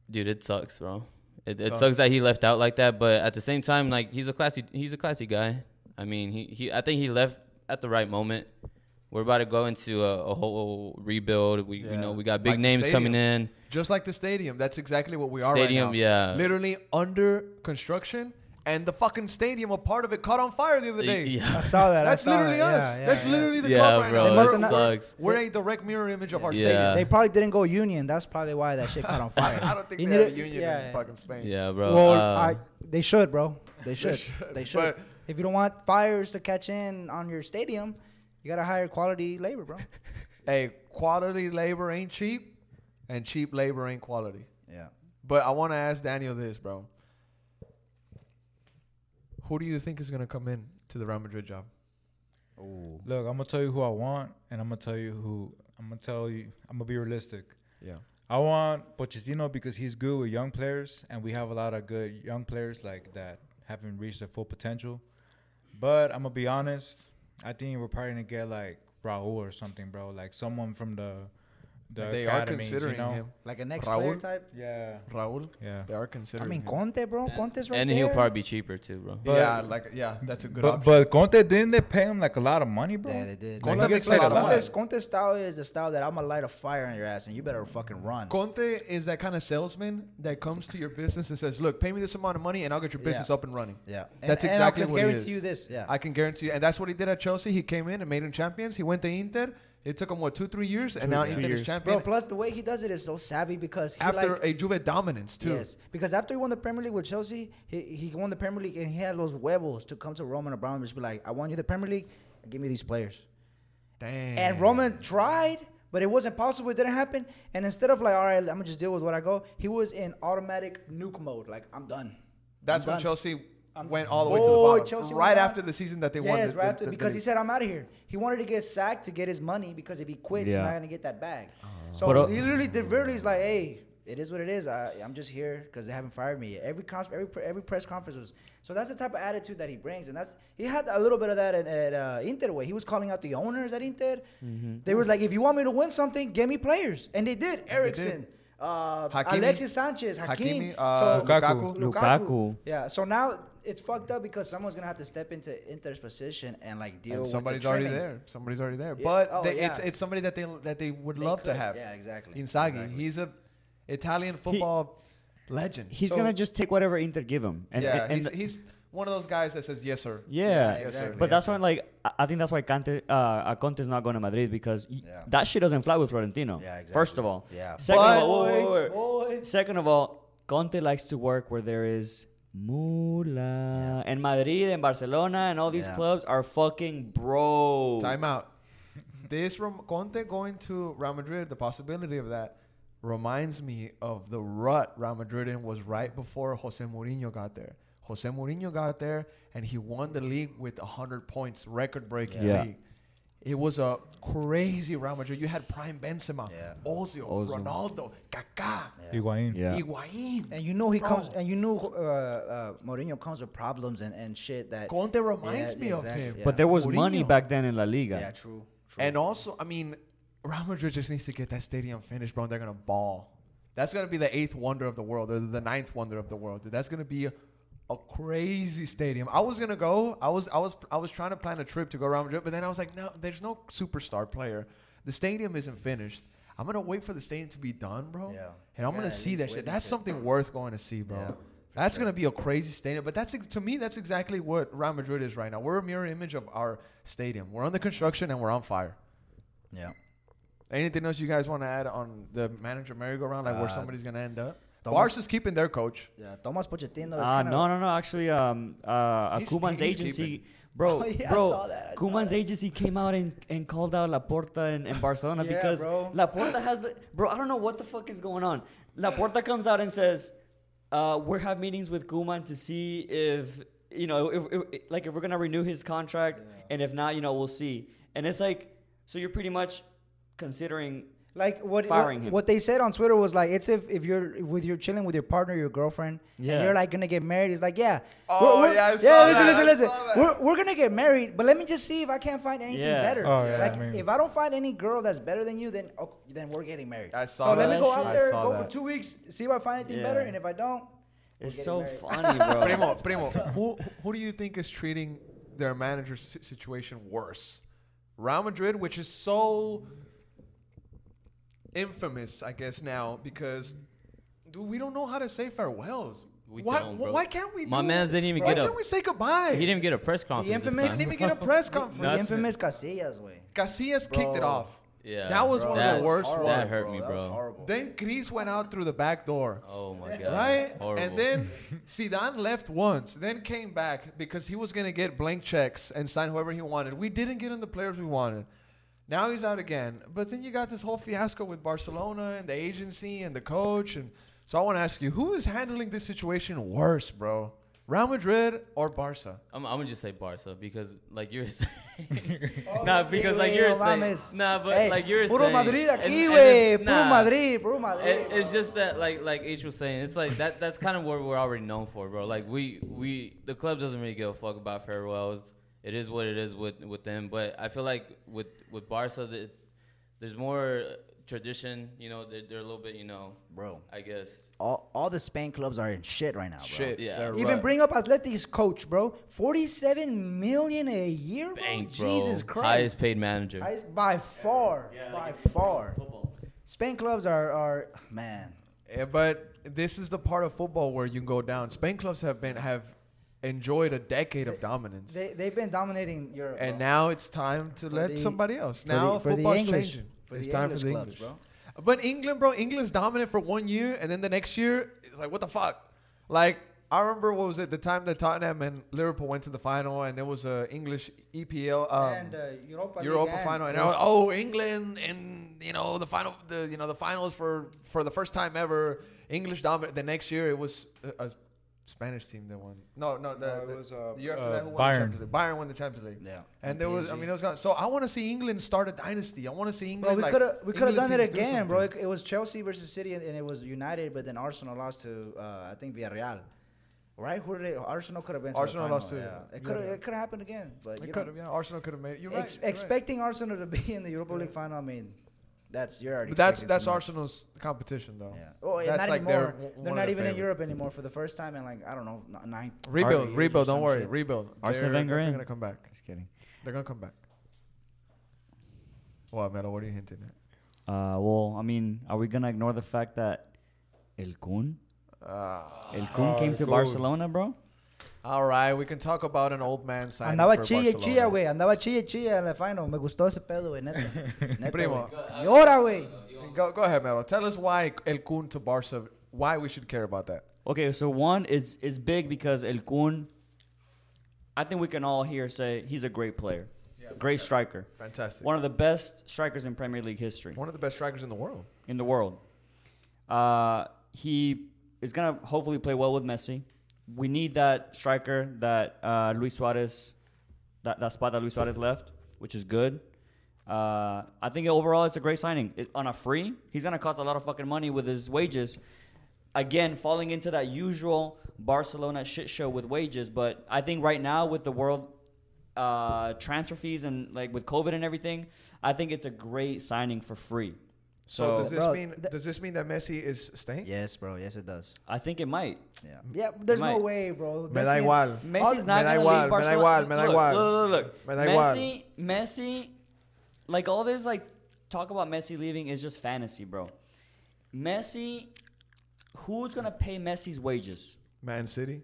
dude, it sucks, bro. It, it Sucks. sucks that he left out like that, but at the same time, like he's a classy he's a classy guy. I mean, he, he I think he left at the right moment. We're about to go into a, a whole rebuild. We Yeah. you know we got big Like names coming in. Just like the stadium. That's exactly what we are Stadium, right yeah. Literally under construction, and the fucking stadium, a part of it, caught on fire the other day. Yeah. I saw that. That's saw literally that. us. Yeah, yeah, That's yeah. literally the Yeah, club right bro, now. They must We're- have we're- sucks. We're a direct mirror image of our Yeah. stadium. They probably didn't go union. That's probably why that shit caught on fire. I don't think You they have a union yeah, in yeah. fucking Spain. yeah, bro. Well, Uh, I, they should, bro. They should. should, They should. but- if you don't want fires to catch in on your stadium, you gotta hire quality labor, bro. Hey, quality labor ain't cheap, and cheap labor ain't quality. Yeah. But I want to ask Daniel this, bro. Who do you think is gonna come in to the Real Madrid job? Look, I'm gonna tell you who I want, and I'm gonna tell you who. I'm gonna tell you. I'm gonna be realistic. Yeah. I want Pochettino because he's good with young players, and we have a lot of good young players like that haven't reached their full potential. But I'm gonna be honest. I think we're probably gonna get like Raul or something, bro. Like someone from the the they are considering you know? him. Like a next Raul? player type. Yeah, Raul. yeah. They are considering. I mean. Conte, bro. Conte's right and there. he'll probably be cheaper too, bro. But- yeah, like yeah, that's a good But option. but Conte didn't they pay him like a lot of money, bro? Yeah, they did. Conte Conte's, gets paid. Conte's, Conte's style is the style that I'm gonna light a fire on your ass and you better fucking run. Conte is that kind of salesman that comes to your business and says, "Look, pay me this amount of money, and I'll get your business Yeah. up and running." yeah, That's and, exactly and I what can guarantee you this. Yeah, I can guarantee, you, and that's what he did at Chelsea. He came in and made him champions. He went to Inter. It took him what two, three years, and now two Inter is champion bro. Plus the way he does it is so savvy because he after like, a Juve dominance too. Yes, because after he won the Premier League with Chelsea, he, he won the Premier League and he had those huevos to come to Roman Abramovich be like, I want you the Premier League, give me these players. Damn. And Roman tried, but it wasn't possible. It didn't happen. And instead of like, all right, I'm gonna just deal with what I go, he was in automatic nuke mode. Like, I'm done. That's I'm when done. Chelsea I'm- went all the way to the Oh, bottom. Chelsea right after the season that they won. Yes, the- right the- after the- because he said, I'm out of here. He wanted to get sacked to get his money because if he quits, he's not gonna get that bag. So But, uh, he literally did. Literally, is like, hey. It is what it is. I, I'm just here because they haven't fired me yet. Every cons- every every press conference was so. That's the type of attitude that he brings, and that's he had a little bit of that at, at uh, Inter. Way he was calling out the owners at Inter. Mm-hmm. They were like, if you want me to win something, get me players, and they did. Eriksen, uh, Hakimi. Alexis Sanchez, Hakimi, Hakimi, uh, so, Lukaku. Lukaku. yeah, so now it's fucked up because someone's gonna have to step into Inter's position and like deal and with somebody's the already there. Somebody's already there. Yeah. But Oh, they, it's yeah. it's somebody that they that they would They love to have. Yeah, exactly. Inzaghi. Exactly. He's a Italian football legend. He's So- gonna just take whatever Inter give him. And, yeah, and, he's, he's one of those guys that says yes sir. Yeah, Yeah, Yes, sir. but Yes, that's sir. why, like, I- I think that's why Conte, uh, Conte's not going to Madrid because y- Yeah. that shit doesn't fly with Florentino. Yeah, First of all, Yeah. Second But- of all, wait, wait, wait, Boy. wait. Second of all, Conte likes to work where there is moolah, and Madrid and Barcelona and all these Yeah. clubs are fucking bro. Time out. this from Conte going to Real Madrid, the possibility of that reminds me of the rut Real Madrid in was right before Jose Mourinho got there. Jose Mourinho got there and he won the league with 100 points, record breaking Yeah. league. it was a crazy Real Madrid. You had prime Benzema, Yeah. Ozil, Ozil. Ronaldo, Kaká, Higuain. Yeah. Higuain. And you know he Bro. comes, and you know uh, uh, Mourinho comes with problems and, and shit that. Conte reminds Yeah, me of him. yeah. But there was money back then in La Liga. Yeah, true. true. And also, I mean, Real Madrid just needs to get that stadium finished, bro. And they're gonna ball. That's gonna be the eighth wonder of the world, or the ninth wonder of the world. Dude. That's gonna be a, crazy stadium. I was gonna go. I was, I was, I was trying to plan a trip to go around Madrid, but then I was like, no, there's no superstar player. The stadium isn't finished. I'm gonna wait for the stadium to be done, bro. Yeah. And I'm Gotta gonna see that shit. That's it. something worth going to see, bro. Yeah, that's sure. gonna be a crazy stadium. But that's to me, that's exactly what Real Madrid is right now. We're a mirror image of our stadium. We're under construction and we're on fire. yeah. Anything else you guys want to add on the manager merry-go-round, like where Uh, somebody's gonna end up? Thomas- Barca's keeping their coach. Yeah, Thomas Pochettino is Uh, kind of. no, no, no. Actually, um, uh, He's- Koeman's he's agency, keeping- bro, Oh, yeah, I bro, saw that, I saw Koeman's that. agency came out and, and called out Laporta in, in Barcelona Yeah, because bro. Laporta has the, bro. I don't know what the fuck is going on. Laporta comes out and says, uh, "We're have meetings with Koeman to see if you know, if, if like if we're gonna renew his contract, and if not, you know, we'll see." And it's like, so you're pretty much considering Like what, Firing what, him. what they said on Twitter was like it's if, if you're with you're chilling with your partner, your girlfriend, Yeah. and you're like gonna get married. It's like yeah. Oh, we're- we're- yeah, I yeah. saw listen, that, listen, I listen. We're, we're gonna get married, but let me just see if I can't find anything Yeah. better. Oh, yeah, Like I mean- if I don't find any girl that's better than you, then oh, then we're getting married. I saw so let me go out there, go that. for two weeks, see if I find anything better, and if I don't, it's getting so married. funny, bro. Primo, Primo, who who do you think is treating their manager's si- situation worse? Real Madrid, which is so infamous, I guess now because dude, we don't know how to say farewells. We why, don't, bro. why can't we? My do- mans didn't even why get a- can't we say goodbye? He didn't even get a press conference. The infamous- time. Didn't even get a press conference. the infamous Casillas way. Casillas kicked it off. Yeah, that was bro. one of the worst was- ones. that hurt me, That was bro. horrible. Then Chris went out through the back door. Oh my god. Right? Horrible. And then Zidane left once, then came back because he was going to get blank checks and sign whoever he wanted. We didn't get him the players we wanted. Now he's out again. But then you got this whole fiasco with Barcelona and the agency and the coach. And so I want to ask you, who is handling this situation worse, bro? Real Madrid or Barca? I'm, I'm gonna just say Barca because, like you're saying, nah, because like you're no saying, nah, but Hey, like you're puro saying, Madrid and- aquí, and güey. it's- Puro nah. Madrid, puro Madrid. It, it's just that, like, like H was saying, it's like that. That's kind of what we're already known for, bro. Like we, we, the club doesn't really give a fuck about farewells. It is what it is with with them. But I feel like with with Barca, it's there's more tradition. You know, they're, they're a little bit, you know, bro. I guess. All, all the Spain clubs are in shit right now, bro. Shit. Yeah. they're Even right. bring up Atletic's coach, bro. Forty-seven million a year, bro. Bank, bro. Jesus Christ. Highest paid manager. Highest- by far, by far. Spain clubs are are man. Yeah, but this is the part of football where you can go down. Spain clubs have been have enjoyed a decade of dominance. They they've been dominating Europe. And bro. now it's time to let the- somebody else. for Now the, for the football's English, changing. For it's time English for the clubs, English. bro. But England, bro, England's dominant for one year, and then the next year, it's like, what the fuck? Like, I remember what was it? The time that Tottenham and Liverpool went to the final, and there was a English EPL, um, and uh, Europa, Europa League final, and was, oh, England, and you know the final, the you know the finals for for the first time ever, English dominant. The next year, it was a, a Spanish team that won. No, no, the, No, it the- was, uh, the year after uh, that, who won Bayern. the Champions League? Bayern won the Champions League. Yeah. And there was, I mean, it was gone. So I want to see England start a dynasty. I want to see Bro, England. we like, could have we could have done it teams do again, bro. It, it was Chelsea versus City, and, and it was United, but then Arsenal lost to uh, I think Villarreal. Right? Who did they, Arsenal could have been? to the Arsenal final, lost to yeah. It could have Villarreal. it could have happened again, but It you could know, have, yeah. Arsenal could have made it. You're right. ex- you're right. expecting Arsenal to be in the Europa League final, I mean, that's you're already. But that's that's too. Arsenal's competition, though. Yeah. Oh, yeah, That's not like their- anymore. one They're not their even in. Europe anymore for the first time in like I don't know n- nine. Rebuild, rebuild. Don't worry, shit. rebuild. Arsene They're Wenger gonna come back. Just kidding. They're gonna come back. What, Metal? What are you hinting at? Uh, well, I mean, are we gonna ignore the fact that El Kun, Ah. El Kun came to Kun. Barcelona, bro? All right, we can talk about an old man signing Andaba for chilla, Barcelona. chilla, güey. Andaba chilla, chilla en la final. Me gustó ese pedo, güey. Neta. Neta, Primo. güey. Y ahora, güey. Go, go ahead, Melo. Tell us why El Kun to Barca. Why we should care about that. Okay, so one is is big because El Kun. I think we can all here say he's a great player, great striker, Fantastic. one of the best strikers in Premier League history One of the best strikers in the world. in the world. Uh, he is gonna hopefully play well with Messi. We need that striker that uh, Luis Suarez, that, that spot that Luis Suarez left, which is good. Uh, I think overall it's a great signing. It, on a free, he's gonna cost a lot of fucking money with his wages. Again, falling into that usual Barcelona shit show with wages. But I think right now with the world uh, transfer fees and like with COVID and everything, I think it's a great signing for free. So, So, does this Bro, mean th- does this mean that Messi is staying? Yes, bro. Yes, it does. I think it might. Yeah. Yeah. There's no way, bro. Me da Messi is- igual. Messi's not Me da igual, leave me da Barcelona. igual, me da look, igual. Look, look, look. Me da igual. Messi, Messi, like all this, like talk about Messi leaving is just fantasy, bro. Messi, who's gonna pay Messi's wages? Man City.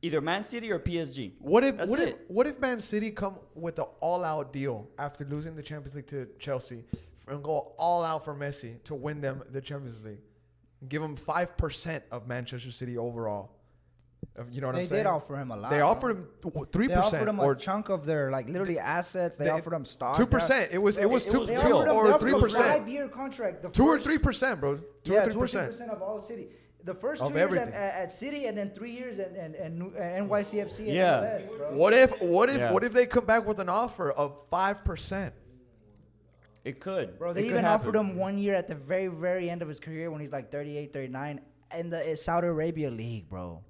Either Man City or PSG. What if That's what if what if Man City come with an all out deal after losing the Champions League to Chelsea and go all out for Messi to win them the Champions League? Give him five percent of Manchester City overall. You know what They I'm saying? They did offer him a lot. They offered him three They offered percent him or a chunk of their like literally assets. They, offered him stocks. two percent. It was it was it two was They two offered him, they or three him a percent. Five-year contract. The Two or three percent, bro. Two yeah, or three two or three percent. percent of all City. The first two years at, at, at City, and then three years at, and and Nu- uh, NYCFC. And Yeah. MLS, bro. What if what if Yeah. what if they come back with an offer of five percent? It could. Bro, they could even happen. offered him one year at the very, very end of his career when he's like 38, 39 in the uh, Saudi Arabia league, bro.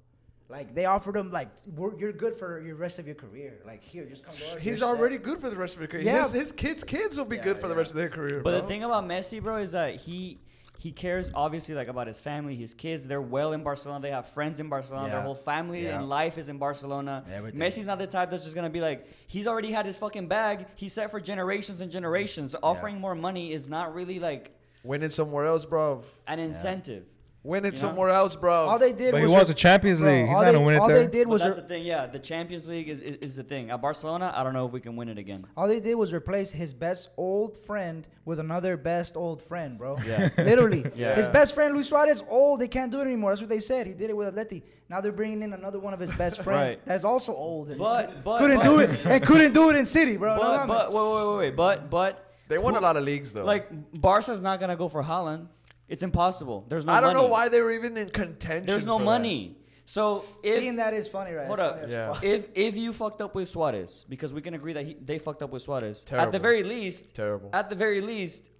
Like they offered him like we're, you're good for your rest of your career. Like here, just come to us. He's you're set." already good for the rest of his career. Yeah. His, his kids' kids will be Yeah, good for the rest of their career. But bro. the thing about Messi, bro, is that he he cares obviously like about his family, his kids. They're well in Barcelona. They have friends in Barcelona. Their whole family Yeah. and life is in Barcelona. Everything. Messi's not the type that's just gonna be like he's already had his fucking bag. He's set for generations and generations. Offering more money is not really like Winning somewhere else, bro. an incentive. Winning You know? somewhere else, bro. All they did But was he was re- a Champions bro, League. He's all not they, gonna win it all there. they did But was that's re- the thing, yeah. The Champions League is, is, is the thing. At Barcelona, I don't know if we can win it again. all they did was replace his best old friend with another best old friend, bro. Yeah. Literally. Yeah. His best friend Luis Suarez, old, they can't do it anymore. That's what they said. He did it with Atleti. Now they're bringing in another one of his best friends Right. that's also old and But but couldn't but, do it and couldn't do it in City, bro. But mames. but wait wait wait wait. But but they won a lot of leagues though. like Barca's not gonna go for Haaland. It's impossible. There's no I don't money. know why they were even in contention. There's no for that. money. So if Seeing that is funny, right? hold up, Yeah. if if you fucked up with Suarez, because we can agree that he, they fucked up with Suarez. At the very least, Terrible. At the very least,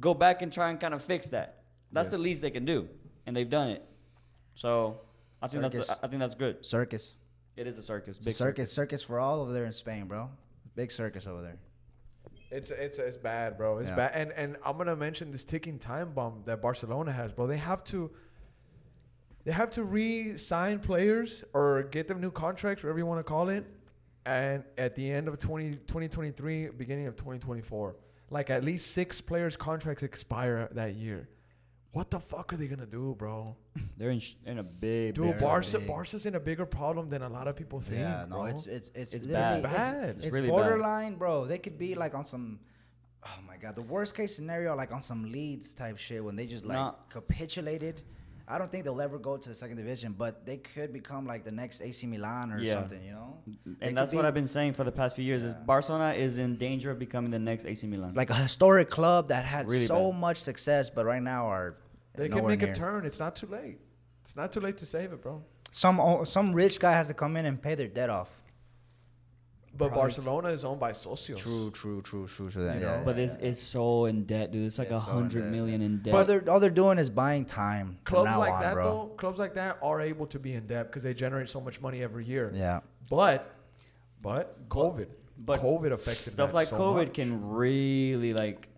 go back and try and kind of fix that. That's Yes. the least they can do, and they've done it. So I think Circus. that's I think that's good. Circus. It is a circus. It's a Big circus. Circus for all over there in Spain, bro. Big circus over there. It's it's it's bad, bro. It's Yeah. bad. And and I'm gonna mention this ticking time bomb that Barcelona has, bro. They have to. They have to re-sign players or get them new contracts, whatever you want to call it, and at the end of 20, 2023, beginning of 2024, like at least six players' contracts expire that year. What the fuck are they gonna do, bro? They're in, sh- in a big. Dude, Barca, big. Barca's in a bigger problem than a lot of people think. yeah, no, bro. it's it's it's It's bad. It's bad. It's, It's really bad. borderline, bro. They could be like on some. Oh my god, the worst case scenario, like on some Leeds type shit, when they just like Nah. capitulated. I don't think they'll ever go to the second division, but they could become like the next AC Milan or Yeah. something, you know? They and that's what I've been saying for the past few years. Is Barcelona is in danger of becoming the next AC Milan. like a historic club that had Really so bad. much success, but right now are They can make near. a turn. It's not too late. It's not too late to save it, bro. Some some rich guy has to come in and pay their debt off. But Probably- Barcelona is owned by socios. true, true, true. True. So that, You yeah, know? but it's it's so in debt, dude. It's like a it's so in debt, million in debt. All they're all they're doing is buying time. from Clubs now like on, that, bro. though, clubs like that are able to be in debt because they generate so much money every year. Yeah. But, but COVID, but COVID affected stuff that like so COVID much. can really like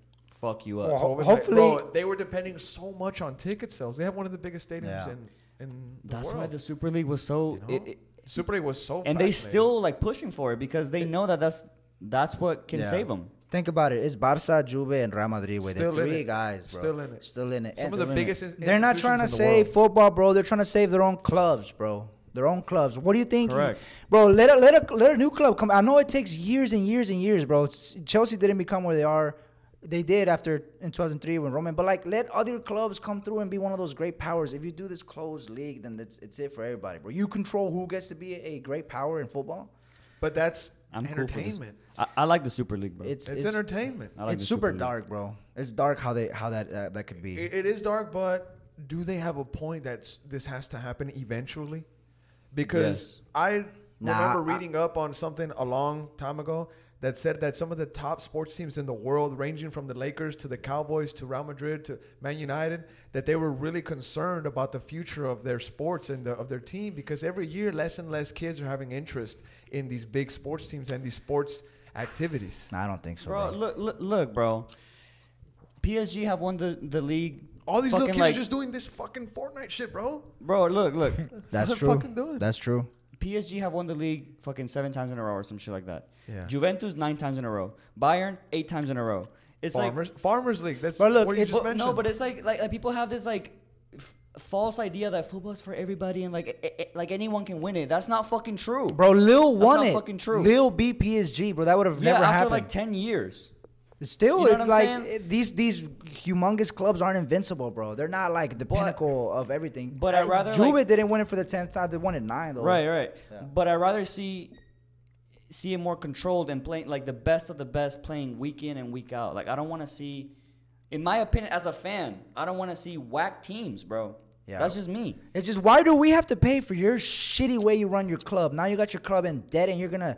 fuck you up. Well, COVID, like, hopefully- bro, they were depending so much on ticket sales. They have one of the biggest stadiums Yeah. in in the That's world. why the Super League was so. you know? it- it- Super League was so, and they still like pushing for it because they know that that's that's what can Yeah. save them. Think about it. It's Barca, Juve, and Real Madrid with Still the three it. guys, bro. Still in it. Still in it. some And of the biggest. in- they're not trying to institutions in the save world. football, bro. They're trying to save their own clubs, bro. Their own clubs. What do you think? Correct. Bro, let a, let a let a new club come. I know it takes years and years and years, bro. Chelsea didn't become where they are. They did after in 2003 when Roman, but like let other clubs come through and be one of those great powers. If you do this closed league, then it's it's it for everybody, bro. You control who gets to be a, a great power in football. But that's I'm cool entertainment. I, I like the Super League, bro. It's it's, it's, entertainment. I like it's super Super dark, bro. It's dark how they how that uh, that could be. It, it is dark, but do they have a point that this has to happen eventually? Because Yes. I Nah, remember I- reading up on something a long time ago that said that some of the top sports teams in the world, ranging from the Lakers to the Cowboys to Real Madrid to Man United, that they were really concerned about the future of their sports and the, of their team because every year less and less kids are having interest in these big sports teams and these sports activities. I don't think so, bro, bro. look, look, look, bro. PSG have won the, the league. All these little kids like, are just doing this fucking Fortnite shit, bro. Bro, look, look. That's what true. fucking doing. That's true. PSG have won the league fucking seven times in a row or some shit like that. Yeah. Juventus nine times in a row. Bayern eight times in a row. It's Farmers, like Farmers League. That's But look, what you just But- mentioned. no, but it's like, like like people have this like f- false idea that football's for everybody and like eh, eh, like anyone can win it. That's not fucking true, Bro, Lille That's won not it. fucking true. Lille beat PSG, bro. That would have Yeah, never after happened. After like ten years. Still, You know it's like it- these these humongous clubs aren't invincible, bro. They're not like the But- pinnacle of everything. but I'd Uh, rather, Juve like- didn't win it for the tenth time. They won it nine though. Right, right. Yeah. But I rather see see it more controlled and playing like the best of the best playing week in and week out. Like I don't want to see, in my opinion, as a fan, I don't want to see whack teams, bro. Yeah. That's just me. It's just why do we have to pay for your shitty way you run your club? Now you got your club in debt and you're gonna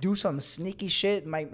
do some sneaky shit. My,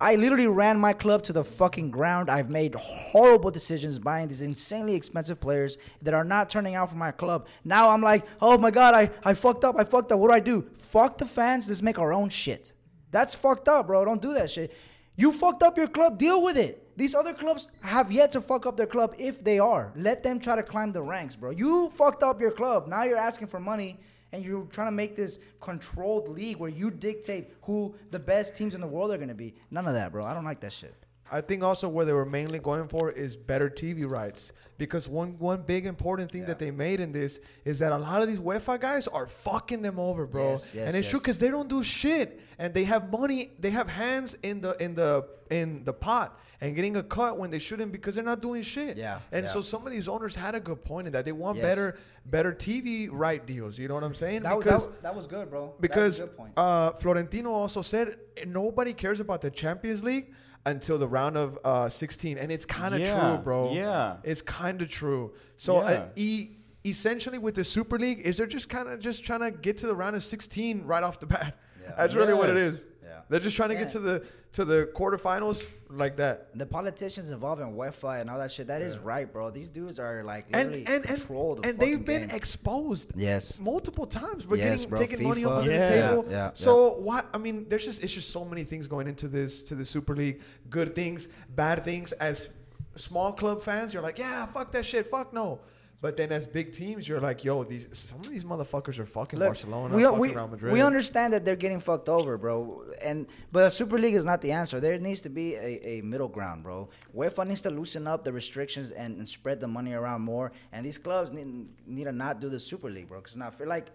I literally ran my club to the fucking ground. I've made horrible decisions buying these insanely expensive players that are not turning out for my club. Now I'm like, oh my god, I, I fucked up. I fucked up. What do I do? Fuck the fans. Let's make our own shit. That's fucked up, bro. Don't do that shit. You fucked up your club. Deal with it. These other clubs have yet to fuck up their club if they are. Let them try to climb the ranks, bro. You fucked up your club. Now you're asking for money and you're trying to make this controlled league where you dictate who the best teams in the world are going to be. None of that, bro. I don't like that shit. I think also where they were mainly going for is better TV rights because one one big important thing that they made in this is that a lot of these UEFA guys are fucking them over, bro. Yes, yes, and it's true because they don't do shit and they have money, they have hands in the in the in the pot and getting a cut when they shouldn't because they're not doing shit. Yeah, And yeah. so some of these owners had a good point in that they want Yes. better better TV right deals. You know what I'm saying? That, because that, that was good, bro. That was a because good point. uh, Florentino also said nobody cares about the Champions League until the round of uh, 16, and it's kind of Yeah, true, bro. yeah. it's kind of true. So uh, Yeah. e- essentially, with the Super League, is they're just kind of just trying to get to the round of 16 right off the bat. That's really what it Yes. is. Yeah. They're just trying to get to the to the quarterfinals like that. the politicians involved in UEFA and all that shit, that is right, bro. These dudes are like And literally and and, control the and they've been game. exposed. Yes. multiple times. We're Yes, getting bro. taking money off FIFA. under Yeah. the table. Yeah, yeah, so why? I mean, there's just it's just so many things going into this to the Super League. Good things, bad things. As small club fans, you're like, yeah, fuck that shit, fuck no. But then as big teams, you're like, yo, these some of these motherfuckers are fucking Look, Barcelona, we, fucking we, Real Madrid. we understand that they're getting fucked over, bro. And but a Super League is not the answer. There needs to be a, a middle ground, bro. UEFA needs to loosen up the restrictions and, and spread the money around more. And these clubs need, need to not do the Super League, bro. Because not fair. Like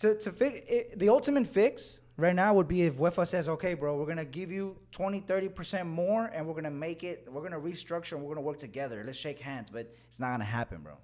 to to fix it, the ultimate fix right now would be if UEFA says, okay, bro, we're gonna give you 20, 30 percent more, and we're gonna make it, we're gonna restructure, and we're gonna work together. Let's shake hands. But it's not gonna happen, bro.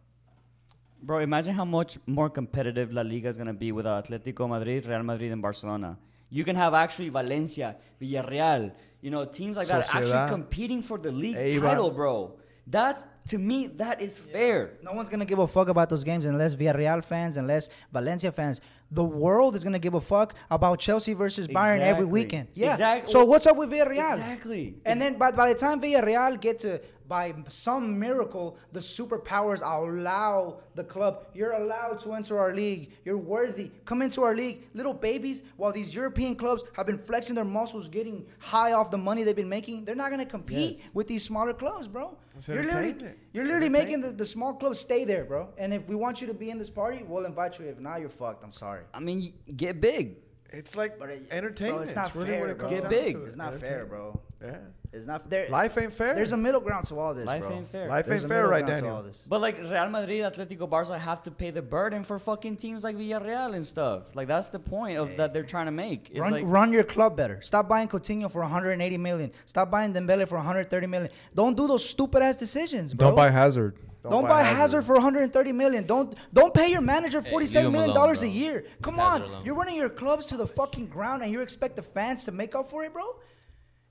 Bro, imagine how much more competitive La Liga is going to be with Atletico Madrid, Real Madrid, and Barcelona. You can have actually Valencia, Villarreal, you know, teams like that Sociedad. actually competing for the league Eibar. title, bro. That's to me that is fair. No one's gonna give a fuck about those games unless Villarreal fans, unless Valencia fans. The world is gonna give a fuck about Chelsea versus Bayern every weekend. Yeah. Exactly. So what's up with Villarreal? Exactly. And Ex- then by, by the time Villarreal get to by some miracle the superpowers allow the club. You're allowed to enter our league. You're worthy. Come into our league. Little babies while these european clubs have been flexing their muscles getting high off the money they've been making they're not going to compete Yes. with these smaller clubs bro. You're literally, you're literally making the, the small clubs stay there bro. And if we want you to be in this party we'll invite you. If not you're fucked. I'm sorry. I mean, get big. It's like But it- entertainment. bro, it's not really fair what it bro. Get big. to. it's not fair bro Yeah. it's not there Life ain't fair. there's a middle ground to all this Life bro. ain't fair. Life There's ain't fair, right, ground all Daniel? this. But like Real Madrid, Atletico, Barca have to pay the burden for fucking teams like Villarreal and stuff. Like that's the point of that they're trying to make. It's Run, like run your club better. Stop buying Coutinho for 180 million. Stop buying Dembele for 130 million. Don't do those stupid ass decisions, bro. Don't buy Hazard. Don't, buy, Hazard. for 130 million. Don't don't pay your manager Hey, 47 leave million alone, dollars a year. Come Hazard on, alone. you're running your clubs to the fucking ground, and you expect the fans to make up for it, bro?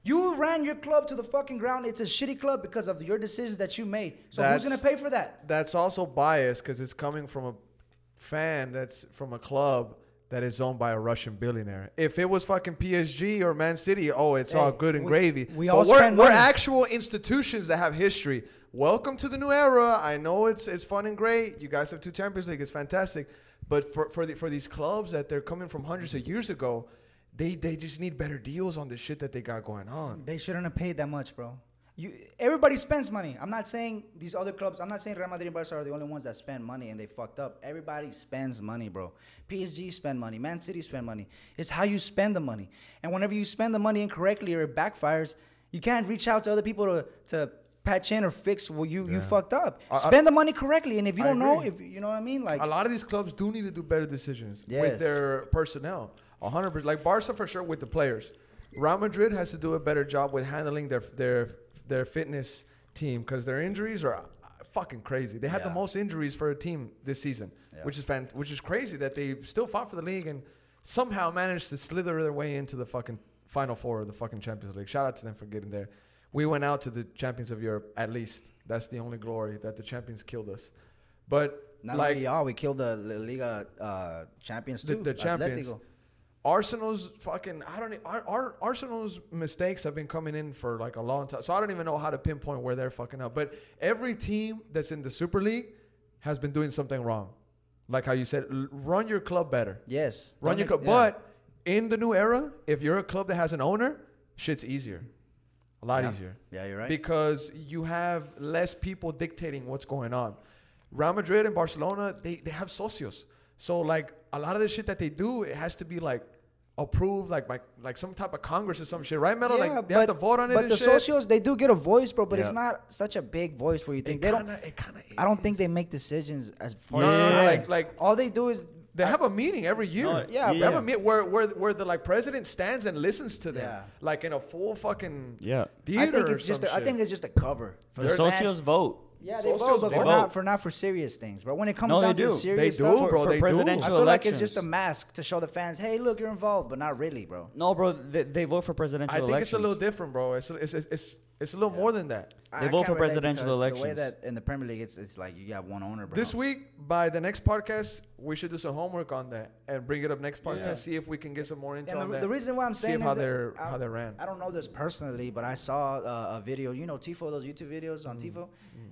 You ran your club to the fucking ground. It's a shitty club because of your decisions that you made. So That's- who's gonna pay for that? That's also biased because it's coming from a fan that's from a club that is owned by a Russian billionaire. If it was fucking PSG or Man City, oh, it's all good and we- gravy. we But all we're, spend we're money. actual institutions that have history. Welcome to the new era. I know it's it's fun and great. You guys have two Champions League. It's fantastic. But for for the, for these clubs that they're coming from hundreds of years ago, they they just need better deals on the shit that they got going on. They shouldn't have paid that much, bro. You everybody spends money. I'm not saying these other clubs. I'm not saying Real Madrid and Barca are the only ones that spend money and they fucked up. Everybody spends money, bro. PSG spend money. Man City spend money. It's how you spend the money. And whenever you spend the money incorrectly or it backfires, you can't reach out to other people to to patch in or fix what you you fucked up. I- I- spend the money correctly, and if you I don't know, if you know what I mean, like a lot of these clubs do need to do better decisions with their personnel. A hundred percent, like Barca for sure with the players. Real Madrid has to do a better job with handling their their their fitness team because their injuries are fucking crazy. They had the most injuries for a team this season, which is fan- which is crazy that they still fought for the league and somehow managed to slither their way into the fucking final four of the fucking Champions League. Shout out to them for getting there. We went out to the champions of Europe at least. That's the only glory that the champions killed us. But not like only y'all, we killed the La Liga uh, champions the, too. the champions. Atletico. Arsenal's fucking I don't Ar- Ar- Arsenal's mistakes have been coming in for like a long time. So I don't even know how to pinpoint where they're fucking up. But every team that's in the Super League has been doing something wrong. Like how you said, l- run your club better. Yes, Run your club. yeah. But in the new era, if you're a club that has an owner, shit's easier. A lot Yeah. easier. Yeah, you're right. Because you have less people dictating what's going on. Real Madrid and Barcelona, they, they have socios. So like a lot of the shit that they do, it has to be like approved like by like some type of Congress or some shit, right, Melo? like they have to vote on it. But and the shit. socios, they do get a voice, bro. But Yeah. it's not such a big voice where you think It they don't. it kinda I don't think they make decisions as far No, as no, no, size. like like all they do is They have a meeting every year. No, yeah, they have a meet where where where the like president stands and listens to them, Yeah. like in a full fucking Yeah. theater. I think or it's just. some A, I think it's just a cover for The the socios vote. Yeah, they Socios vote, but vote. for They not for not for serious things. But when it comes No, down to do. serious They do, stuff, For- bro. for they do. I presidential feel like it's just a mask to show the fans, hey, look, you're involved, but not really, bro. No, bro, they, they vote for presidential I think elections. it's a little different, bro. It's it's it's it's, it's a little more than that. I- They I vote for relate presidential because The way elections. that in the Premier League, it's it's like you got one owner, bro. This week, by the next podcast, we should do some homework on that and bring it up next podcast. See if we can get some more intel And on the, that. the reason why I'm See saying if how is that they're I, how they ran. I don't know this personally, but I saw uh, a video. You know, Tifo, those YouTube videos Mm. on Tifo.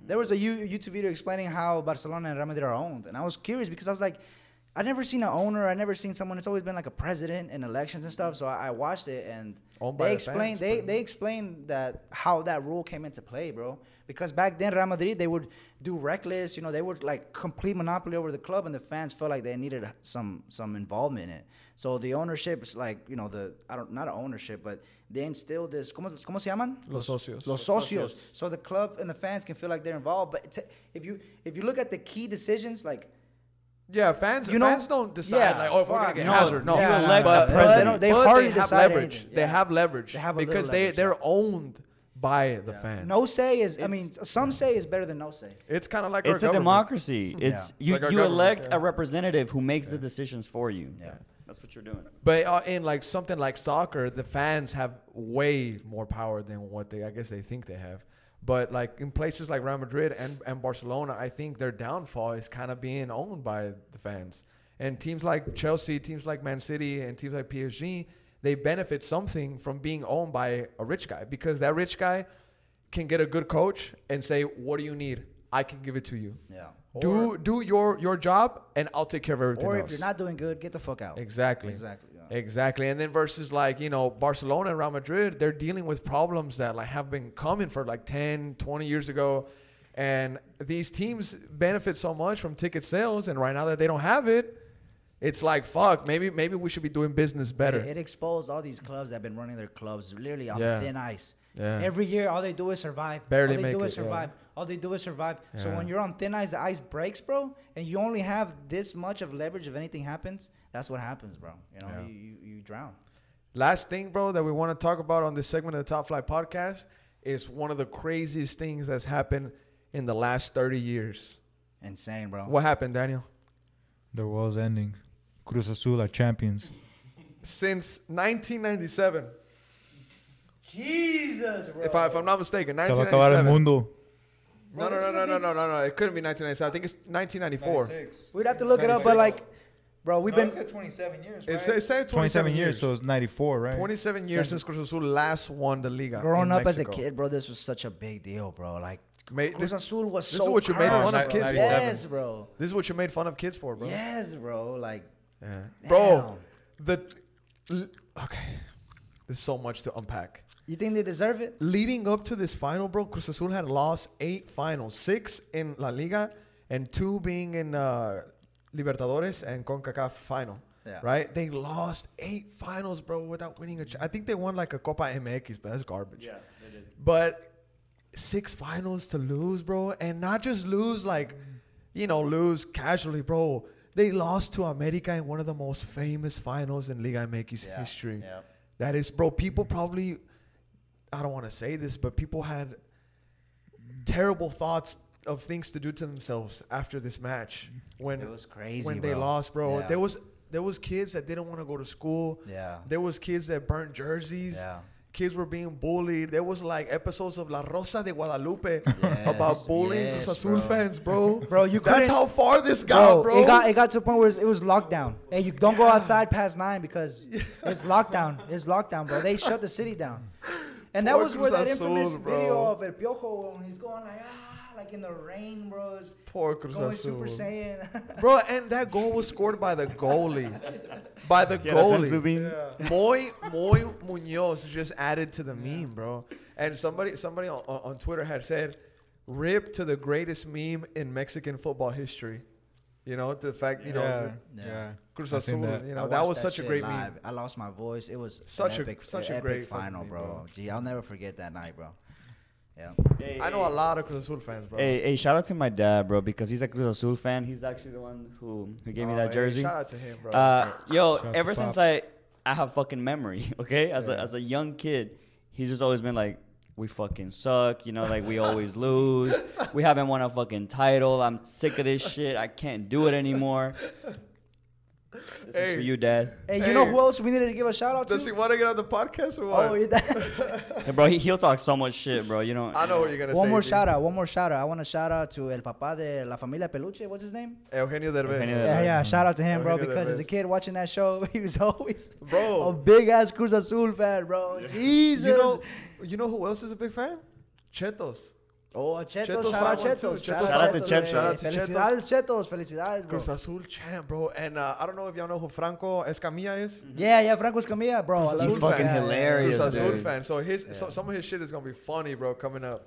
There was a U- YouTube video explaining how Barcelona and Real Madrid are owned, and I was curious because I was like, I never seen an owner. I never seen someone. It's always been like a president in elections and stuff. So I, I watched it, and they the explained fans, they they explained that how that rule came into play, bro. Because back then Real Madrid they would do reckless, you know, they would like complete monopoly over the club, and the fans felt like they needed some some involvement in it. So the ownership is like you know the I don't not a ownership, but they instilled this. ¿Cómo, cómo se llaman? Los socios. Los socios. So the club and the fans can feel like they're involved. But it's- if you if you look at the key decisions, like Yeah, fans You know- fans don't decide Yeah, like, oh, if we're gonna get No, Hazard. No, you Yeah, elect but, the no, they they but hardly have decide leverage. anything. They have leverage They have a because little they leverage, they're yeah. owned by the fans. no say is I mean some say is better than no say. It's kind of like our It's a government. democracy. It's you, like you elect yeah. a representative who makes the decisions for you. Yeah. That's what you're doing. But uh, in like something like soccer, the fans have way more power than what they I guess they think they have. But like in places like Real Madrid and, and Barcelona, I think their downfall is kind of being owned by the fans. And teams like Chelsea, teams like Man City, and teams like PSG, they benefit something from being owned by a rich guy because that rich guy can get a good coach and say, "What do you need? I can give it to you. Yeah. do do your your job, and I'll take care of everything Or else." if you're not doing good, get the fuck out. Exactly. Exactly. Exactly. And then versus like, you know, Barcelona and Real Madrid, they're dealing with problems that like have been coming for like 10, 20 years ago. And these teams benefit so much from ticket sales and right now that they don't have it, it's like fuck, maybe maybe we should be doing business better. It, it exposed all these clubs that have been running their clubs literally on Yeah. thin ice. Yeah. Every year, all they do is survive. Barely all they make do it, is yeah. Survive. All they do is survive. So when you're on thin ice, the ice breaks, bro, and you only have this much of leverage if anything happens. That's what happens, bro. You know, Yeah. you, you, you drown. Last thing, bro, that we want to talk about on this segment of the Top Flight podcast is one of the craziest things that's happened in the last 30 years. Insane, bro. What happened, Daniel? The world's ending. Cruz Azul are champions. Since 1997, Jesus, bro. if, I, if I'm not mistaken, Se va a acabar el 1997. Mundo. No, no, no, no, no, no, no, no. It couldn't be 1997. I think it's 1994. We'd have to look it up, but like, Bro, we've No, been it said 27 years, It's, right? it's saying 27 years, so it's 94, right? 27 years since Cruz Azul last won the Liga. growing in up as a Mexico. kid, bro. This was such a big deal, bro. Like Mate, Cruz this- Azul was this so is what you made cursed, fun of bro. kids for. Yes, bro. This is what you made fun of kids for, bro. Yes, bro. Like Yeah. Bro, the l- okay. There's so much to unpack. You think they deserve it? Leading up to this final, bro, Cruz Azul had lost eight finals, six in La Liga, and two being in uh, Libertadores and Concacaf final. Yeah. Right? They lost eight finals, bro, without winning a. Ch- I think they won like a Copa MX, but that's garbage. Yeah, they did. But six finals to lose, bro, and not just lose like, you know, lose casually, bro. They lost to America in one of the most famous finals in Liga MX Yeah, history. yeah. That is, bro. People probably, I don't want to say this, but people had terrible thoughts of things to do to themselves after this match when It was crazy, when they lost, bro. Yeah. There was there was kids that didn't want to go to school. Yeah. There was kids that burnt jerseys. Yeah. Kids were being bullied. There was like episodes of La Rosa de Guadalupe Yes, about bullying yes, Cruz Azul bro. fans, bro. Bro, you That's how far this got, bro. It got it got to a point where it was lockdown. Hey, you don't go outside past nine because it's lockdown. It's lockdown, bro. They shut the city down. And that was where that infamous Azul, video of El Piojo when he's going like ah, like in the rain, bro. It's Poor Cruz going Azul. Super Saiyan. Bro, and that goal was scored by the goalie. By the Yeah, goalie. Zubin. Moy Moy Munoz just added to the meme, bro. And somebody somebody on, on on Twitter had said, "Rip to the greatest meme in Mexican football history." You know the fact, you know, yeah, the yeah. Cruz Azul. that. You know that watched was such a great live. meme. I lost my voice. It was Such a- an epic, such a great final, meme, bro. bro. Gee, I'll never forget that night, bro. Yeah. Hey, I know a lot of Cruz Azul fans, bro. Hey, hey, shout out to my dad, bro, because he's a Cruz Azul fan. He's actually the one who, who gave me Oh, that hey, jersey. shout out to him, bro. Uh, yo, Shout ever since I I have fucking memory, okay? As a as a young kid, he's just always been like, we fucking suck, you know, like we always lose. We haven't won a fucking title. I'm sick of this shit. I can't do it anymore. This is Hey. for you, dad. Hey, you Hey. know who else we needed to give a shout out to? Does he want to get on the podcast or oh, what? oh, yeah. Hey, bro, he, he'll talk so much shit, bro. You know. I know what you're gonna say. one more G. shout out. One more shout out. I want to shout out to El Papá de la Familia Peluche. What's his name? Eugenio Derbez. Eugenio Yeah, Derbez. yeah. Shout out to him, bro. Eugenio Because as a kid watching that show, he was always Bro. a big ass Cruz Azul fan, bro. Jesus. You know, you know who else is a big fan? Chetos. oh, Chetos, Chetos shout out 512, Chetos. Chetos Shout out to. Chetos. Shout out to Felicidades, Chetos. Felicidades, bro. Cruz Azul champ, bro. And uh, I don't know if y'all know who Franco Escamilla is. Yeah, yeah. Franco Escamilla, bro. I love He's fucking Yeah, yeah, yeah. hilarious. Cruz Azul dude. fan. So his so, some of his shit is gonna be funny, bro, coming up.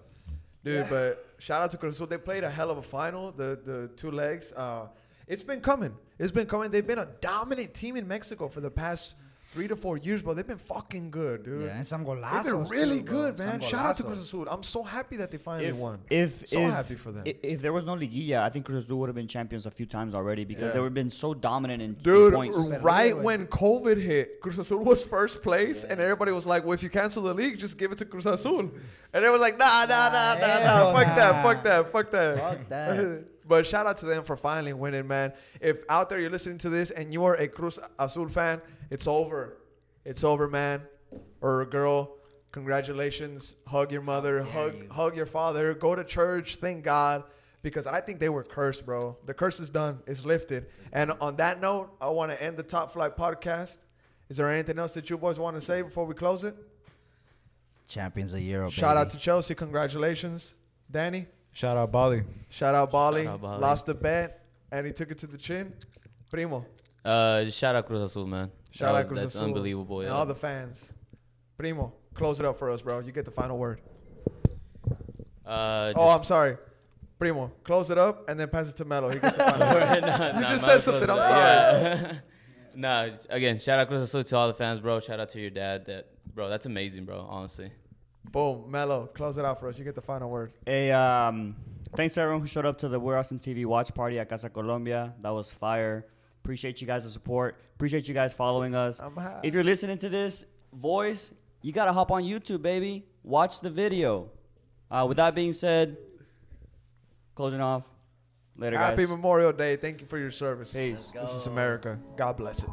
Dude, but shout out to Cruz Azul. They played a hell of a final. The the two legs. Uh, it's been coming. It's been coming. They've been a dominant team in Mexico for the past three to four years, bro. They've been fucking good, dude. Yeah, and some They've golazos. been really too, bro. good, man. Some Shout out to. Cruz Azul. I'm so happy that they finally if, won. If So if, happy for them. i- If, there was no liguilla, I think Cruz Azul would have been champions a few times already because Yeah. they would have been so dominant in, in Dude, right when COVID hit, Cruz Azul was first place, and everybody was like, "Well, if you cancel the league, just give it to Cruz Azul." And they were like, "Nah, nah, nah, nah, nah, hell fuck that, fuck that, fuck that." Fuck that. but shout out to them for finally winning, man. If out there you're listening to this and you are a Cruz Azul fan, it's over. It's over, man. Or girl, congratulations. Hug your mother, hug you. hug your father, go to church, thank God. Because I think they were cursed, bro. The curse is done. It's lifted. And on that note, I want to end the Top Flight podcast. Is there anything else that you boys want to say before we close it? Champions of Europe. Shout out to Chelsea. Congratulations. Danny, Shout out Bali. shout out Bali. Shout out Bali. Lost the bet and he took it to the chin. Primo, Uh, shout out Cruz Azul, man. Shout That out was- Cruz That's Azul. unbelievable. And Yeah. all the fans. Primo, close it up for us, bro. You get the final word. Uh, Oh, I'm sorry. Primo, close it up and then pass it to Melo. He gets the final word. Nah, You nah, just said something, I'm sorry. Yeah. nah, it's- again, shout out Cruz Azul to all the fans, bro. Shout out to your dad. That bro, that's amazing, bro. Honestly. Boom, Melo, close it out for us. You get the final word. Hey, um, thanks to everyone who showed up to the We're Awesome TV watch party at Casa Colombia. That was fire. Appreciate you guys' support. Appreciate you guys following us. I'm happy. If you're listening to this voice, you gotta hop on YouTube, baby. Watch the video. Uh, with that being said, closing off. Later, Happy guys. Memorial Day. Thank you for your service. Peace. This is America. God bless it.